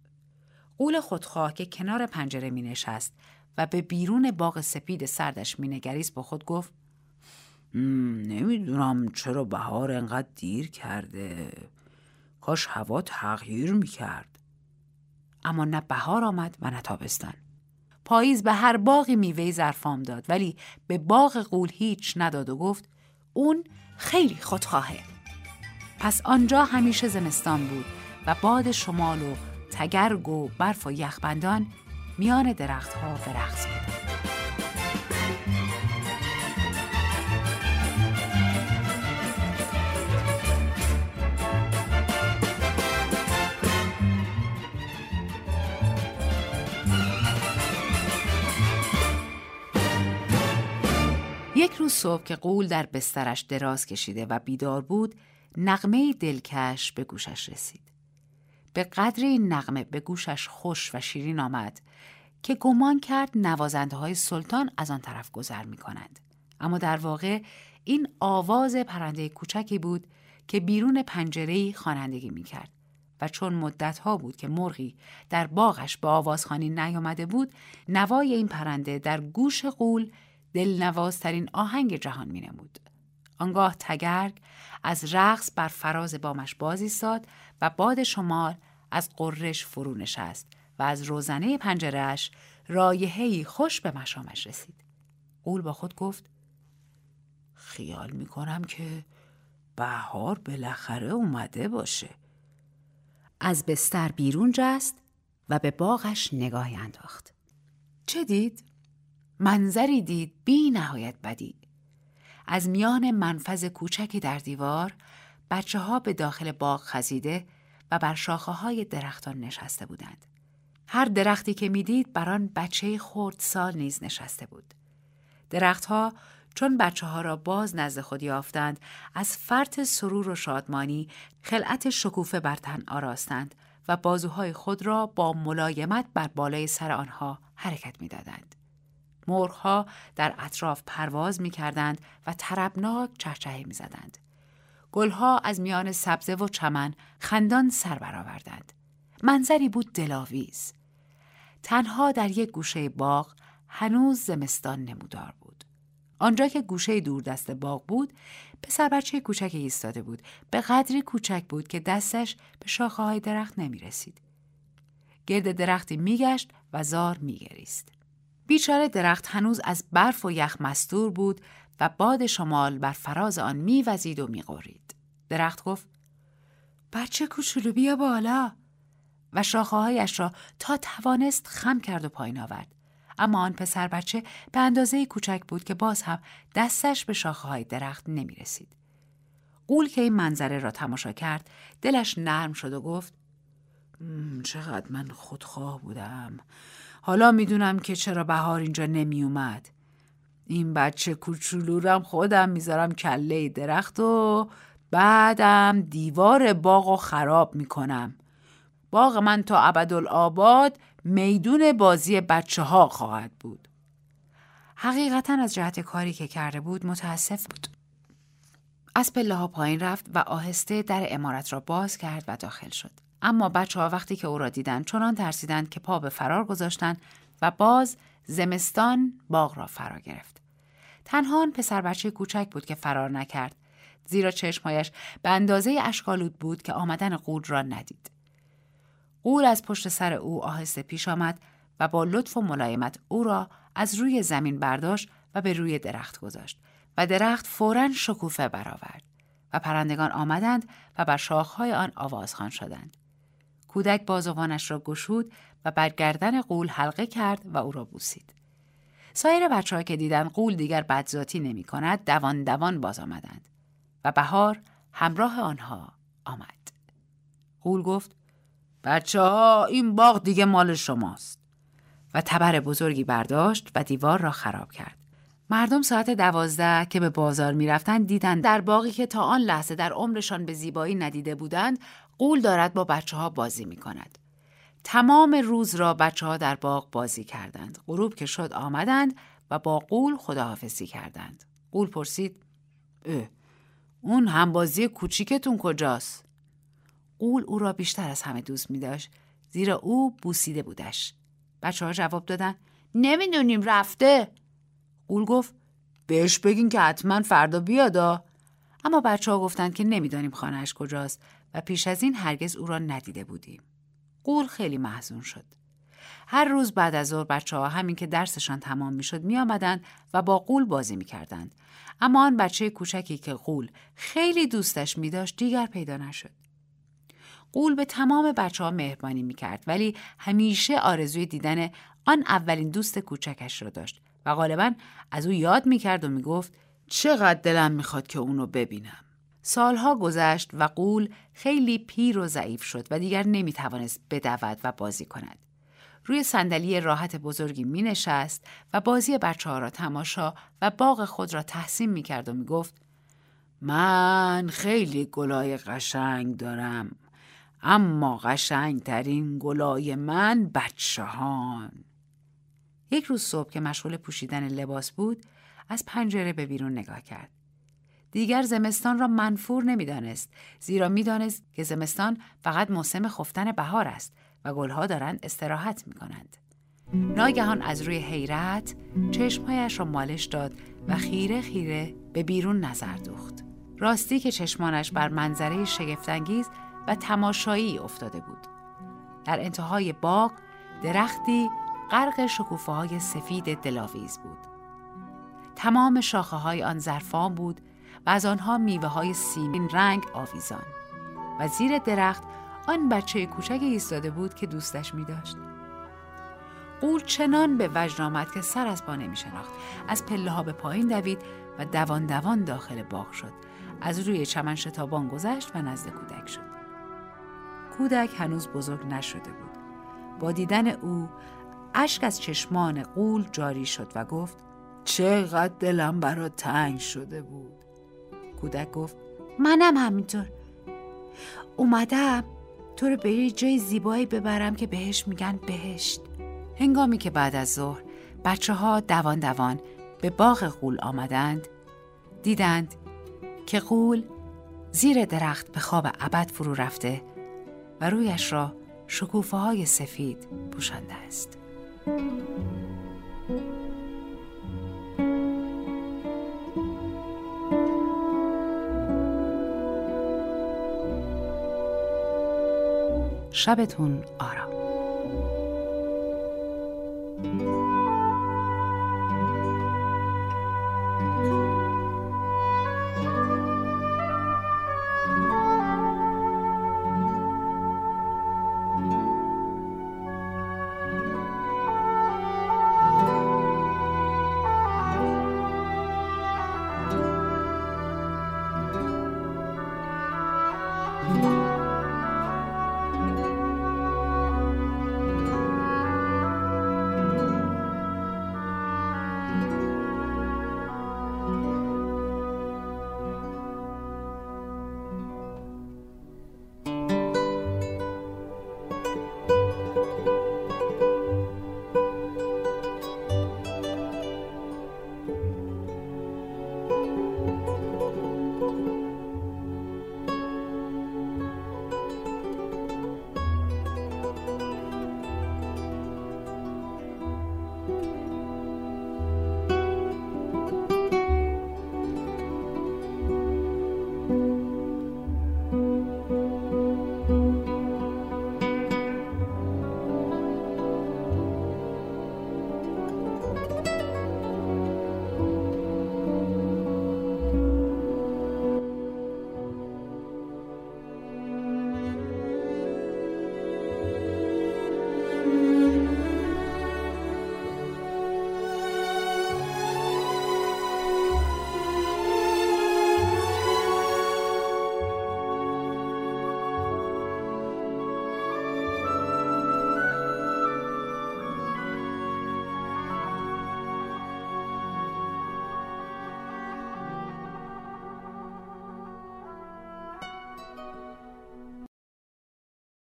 S1: قول خودخواه که کنار پنجره می نشست و به بیرون باغ سپید سردش می نگریست با خود گفت نمی‌دونم چرا بهار انقدر دیر کرده کاش هوا تغییر می کرد. اما نه بهار آمد و نه تابستان. پاییز به هر باقی میوه ظرفام داد ولی به باغ قول هیچ نداد و گفت اون خیلی خودخواهه. پس آنجا همیشه زمستان بود و باد شمال و تگرگ و برف و یخبندان میان درختها به بودند. یک روز صبح که قول در بسترش دراز کشیده و بیدار بود نغمه دلکش به گوشش رسید. به قدر این نغمه به گوشش خوش و شیرین آمد که گمان کرد نوازنده های سلطان از آن طرف گذر می کنند. اما در واقع این آواز پرنده کوچکی بود که بیرون پنجره خوانندگی می کرد و چون مدت ها بود که مرغی در باغش به آوازخانی نیامده بود نوای این پرنده در گوش قول دلنوازترین آهنگ جهان می نمود. آنگاه تگرگ از رقص بر فراز بامش باز ایستاد و باد شمال از قررش فرو نشست و از روزنه پنجرهش رایحه‌ای خوش به مشامش رسید. قول با خود گفت خیال می کنم که
S4: بهار بالاخره اومده باشه
S1: از بستر بیرون جست و به باغش نگاهی انداخت چه دید؟ منظری دید بی نهایت بدی از میان منفذ کوچکی در دیوار بچه ها به داخل باغ خزیده و بر شاخه های درختان نشسته بودند. هر درختی که می‌دید بر آن بچه خورد سال نیز نشسته بود. درختها چون بچه ها را باز نزد خود یافتند از فرط سرور و شادمانی خلعت شکوفه بر تن آراستند و بازوهای خود را با ملایمت بر بالای سر آنها حرکت می‌دادند. مرغها در اطراف پرواز می کردند و تربناک چهچهی می زدند. گلها از میان سبزه و چمن خندان سر برآوردند. منظری بود دلاویز. تنها در یک گوشه باغ هنوز زمستان نمودار بود. آنجا که گوشه دور دست باغ بود، پسر بچه کوچک ایستاده بود. به قدری کوچک بود که دستش به شاخه های درخت نمی رسید. گرد درختی میگشت و زار میگریست. بیچاره درخت هنوز از برف و یخ مستور بود و باد شمال بر فراز آن میوزید و میقرید. درخت گفت بچه کوچولو بیا بالا و شاخههایش را تا توانست خم کرد و پایین آورد. اما آن پسر بچه به اندازه کوچک بود که باز هم دستش به شاخه های درخت نمی رسید. قول که این منظره را تماشا کرد دلش نرم شد و گفت چقدر من خودخواه بودم حالا می‌دونم که چرا بهار اینجا نمی اومد. این بچه کوچولورم خودم می‌ذارم کله درخت و بعدم دیوار باغ و خراب می‌کنم. باغ من تا ابدالآباد میدون بازی بچه ها خواهد بود. حقیقتا از جهت کاری که کرده بود متاسف بود. از پله ها پایین رفت و آهسته در امارت را باز کرد و داخل شد. اما بچه ها وقتی که او را دیدند چنان ترسیدند که پا به فرار گذاشتند و باز زمستان باغ را فرا گرفت. تنها پسر بچه کوچک بود که فرار نکرد زیرا چشمهایش به اندازه اشکالود بود که آمدن قول را ندید. قول از پشت سر او آهسته پیش آمد و با لطف و ملایمت او را از روی زمین برداشت و به روی درخت گذاشت و درخت فورا شکوفه برآورد و پرندگان آمدند و بر شاخهای آن آوازخوان شدند. کودک بازوانش را گشود و بر گردن قول حلقه کرد و او را بوسید. سایر بچه که دیدن قول دیگر بدذاتی نمی کند دوان دوان باز آمدند و بهار همراه آنها آمد. قول گفت بچه ها این باغ دیگه مال شماست و تبر بزرگی برداشت و دیوار را خراب کرد. مردم ساعت دوازده که به بازار می رفتن دیدن در باقی که تا آن لحظه در عمرشان به زیبایی ندیده بودند قول دارد با بچه ها بازی می کند. تمام روز را بچه ها در باغ بازی کردند. غروب که شد آمدند و با قول خداحافظی کردند. قول پرسید اه اون همبازی کوچیکتون کجاست؟ قول او را بیشتر از همه دوست می داشت زیرا او بوسیده بودش. بچه ها جواب دادن نمی‌دونیم رفته. قول گفت بهش بگین که حتما فردا بیادا. اما بچه ها گفتند که نمی‌دانیم خانهش کجاست و پیش از این هرگز او را ندیده بودیم. قول خیلی محزون شد. هر روز بعد از ظهر بچه ها همین که درسشان تمام می شد می آمدن و با قول بازی می کردند. اما آن بچه کوچکی که قول خیلی دوستش می داشت دیگر پیدا نشد. قول به تمام بچه ها مهربانی می کرد ولی همیشه آرزوی دیدن آن اولین دوست کوچکش را داشت و غالبا از او یاد می کرد و می گفت چقدر دلم می‌خواد که اونو ببینم. سالها گذشت و قول خیلی پیر و ضعیف شد و دیگر نمی توانست بدود و بازی کند. روی صندلی راحت بزرگی می نشست و بازی بچه ها را تماشا و باغ خود را تحسین می کرد و می گفت من خیلی گلای قشنگ دارم اما قشنگترین گلای من بچه هان. یک روز صبح که مشغول پوشیدن لباس بود از پنجره به بیرون نگاه کرد. دیگر زمستان را منفور نمی‌دانست زیرا می‌دانست که زمستان فقط موسم خفتن بهار است و گلها دارند استراحت می کنند. ناگهان از روی حیرت چشمهایش را مالش داد و خیره خیره به بیرون نظر دوخت. راستی که چشمانش بر منظره شگفتانگیز و تماشایی افتاده بود. در انتهای باغ درختی غرق شکوفه های سفید دلاویز بود. تمام شاخه های آن زرفان بود از آنها میوه های سیمین رنگ آویزان و زیر درخت آن بچه کوچک ایستاده بود که دوستش می داشت. قول چنان به وجد آمد که سر از پا نمی شناخت. از پله ها به پایین دوید و دوان دوان داخل باغ شد. از روی چمن شتابان گذشت و نزد کودک شد. کودک هنوز بزرگ نشده بود. با دیدن او اشک از چشمان قول جاری شد و گفت
S4: چقدر دلم برا تنگ شده بود
S1: کودک گفت
S5: منم همینطور. اومدم تو رو به یه جای زیبایی ببرم که بهش میگن بهشت.
S1: هنگامی که بعد از ظهر بچه ها دوان دوان به باغ قول آمدند. دیدند که قول زیر درخت به خواب ابد فرو رفته و رویش را شکوفه های سفید پوشانده است. شبتون آرام.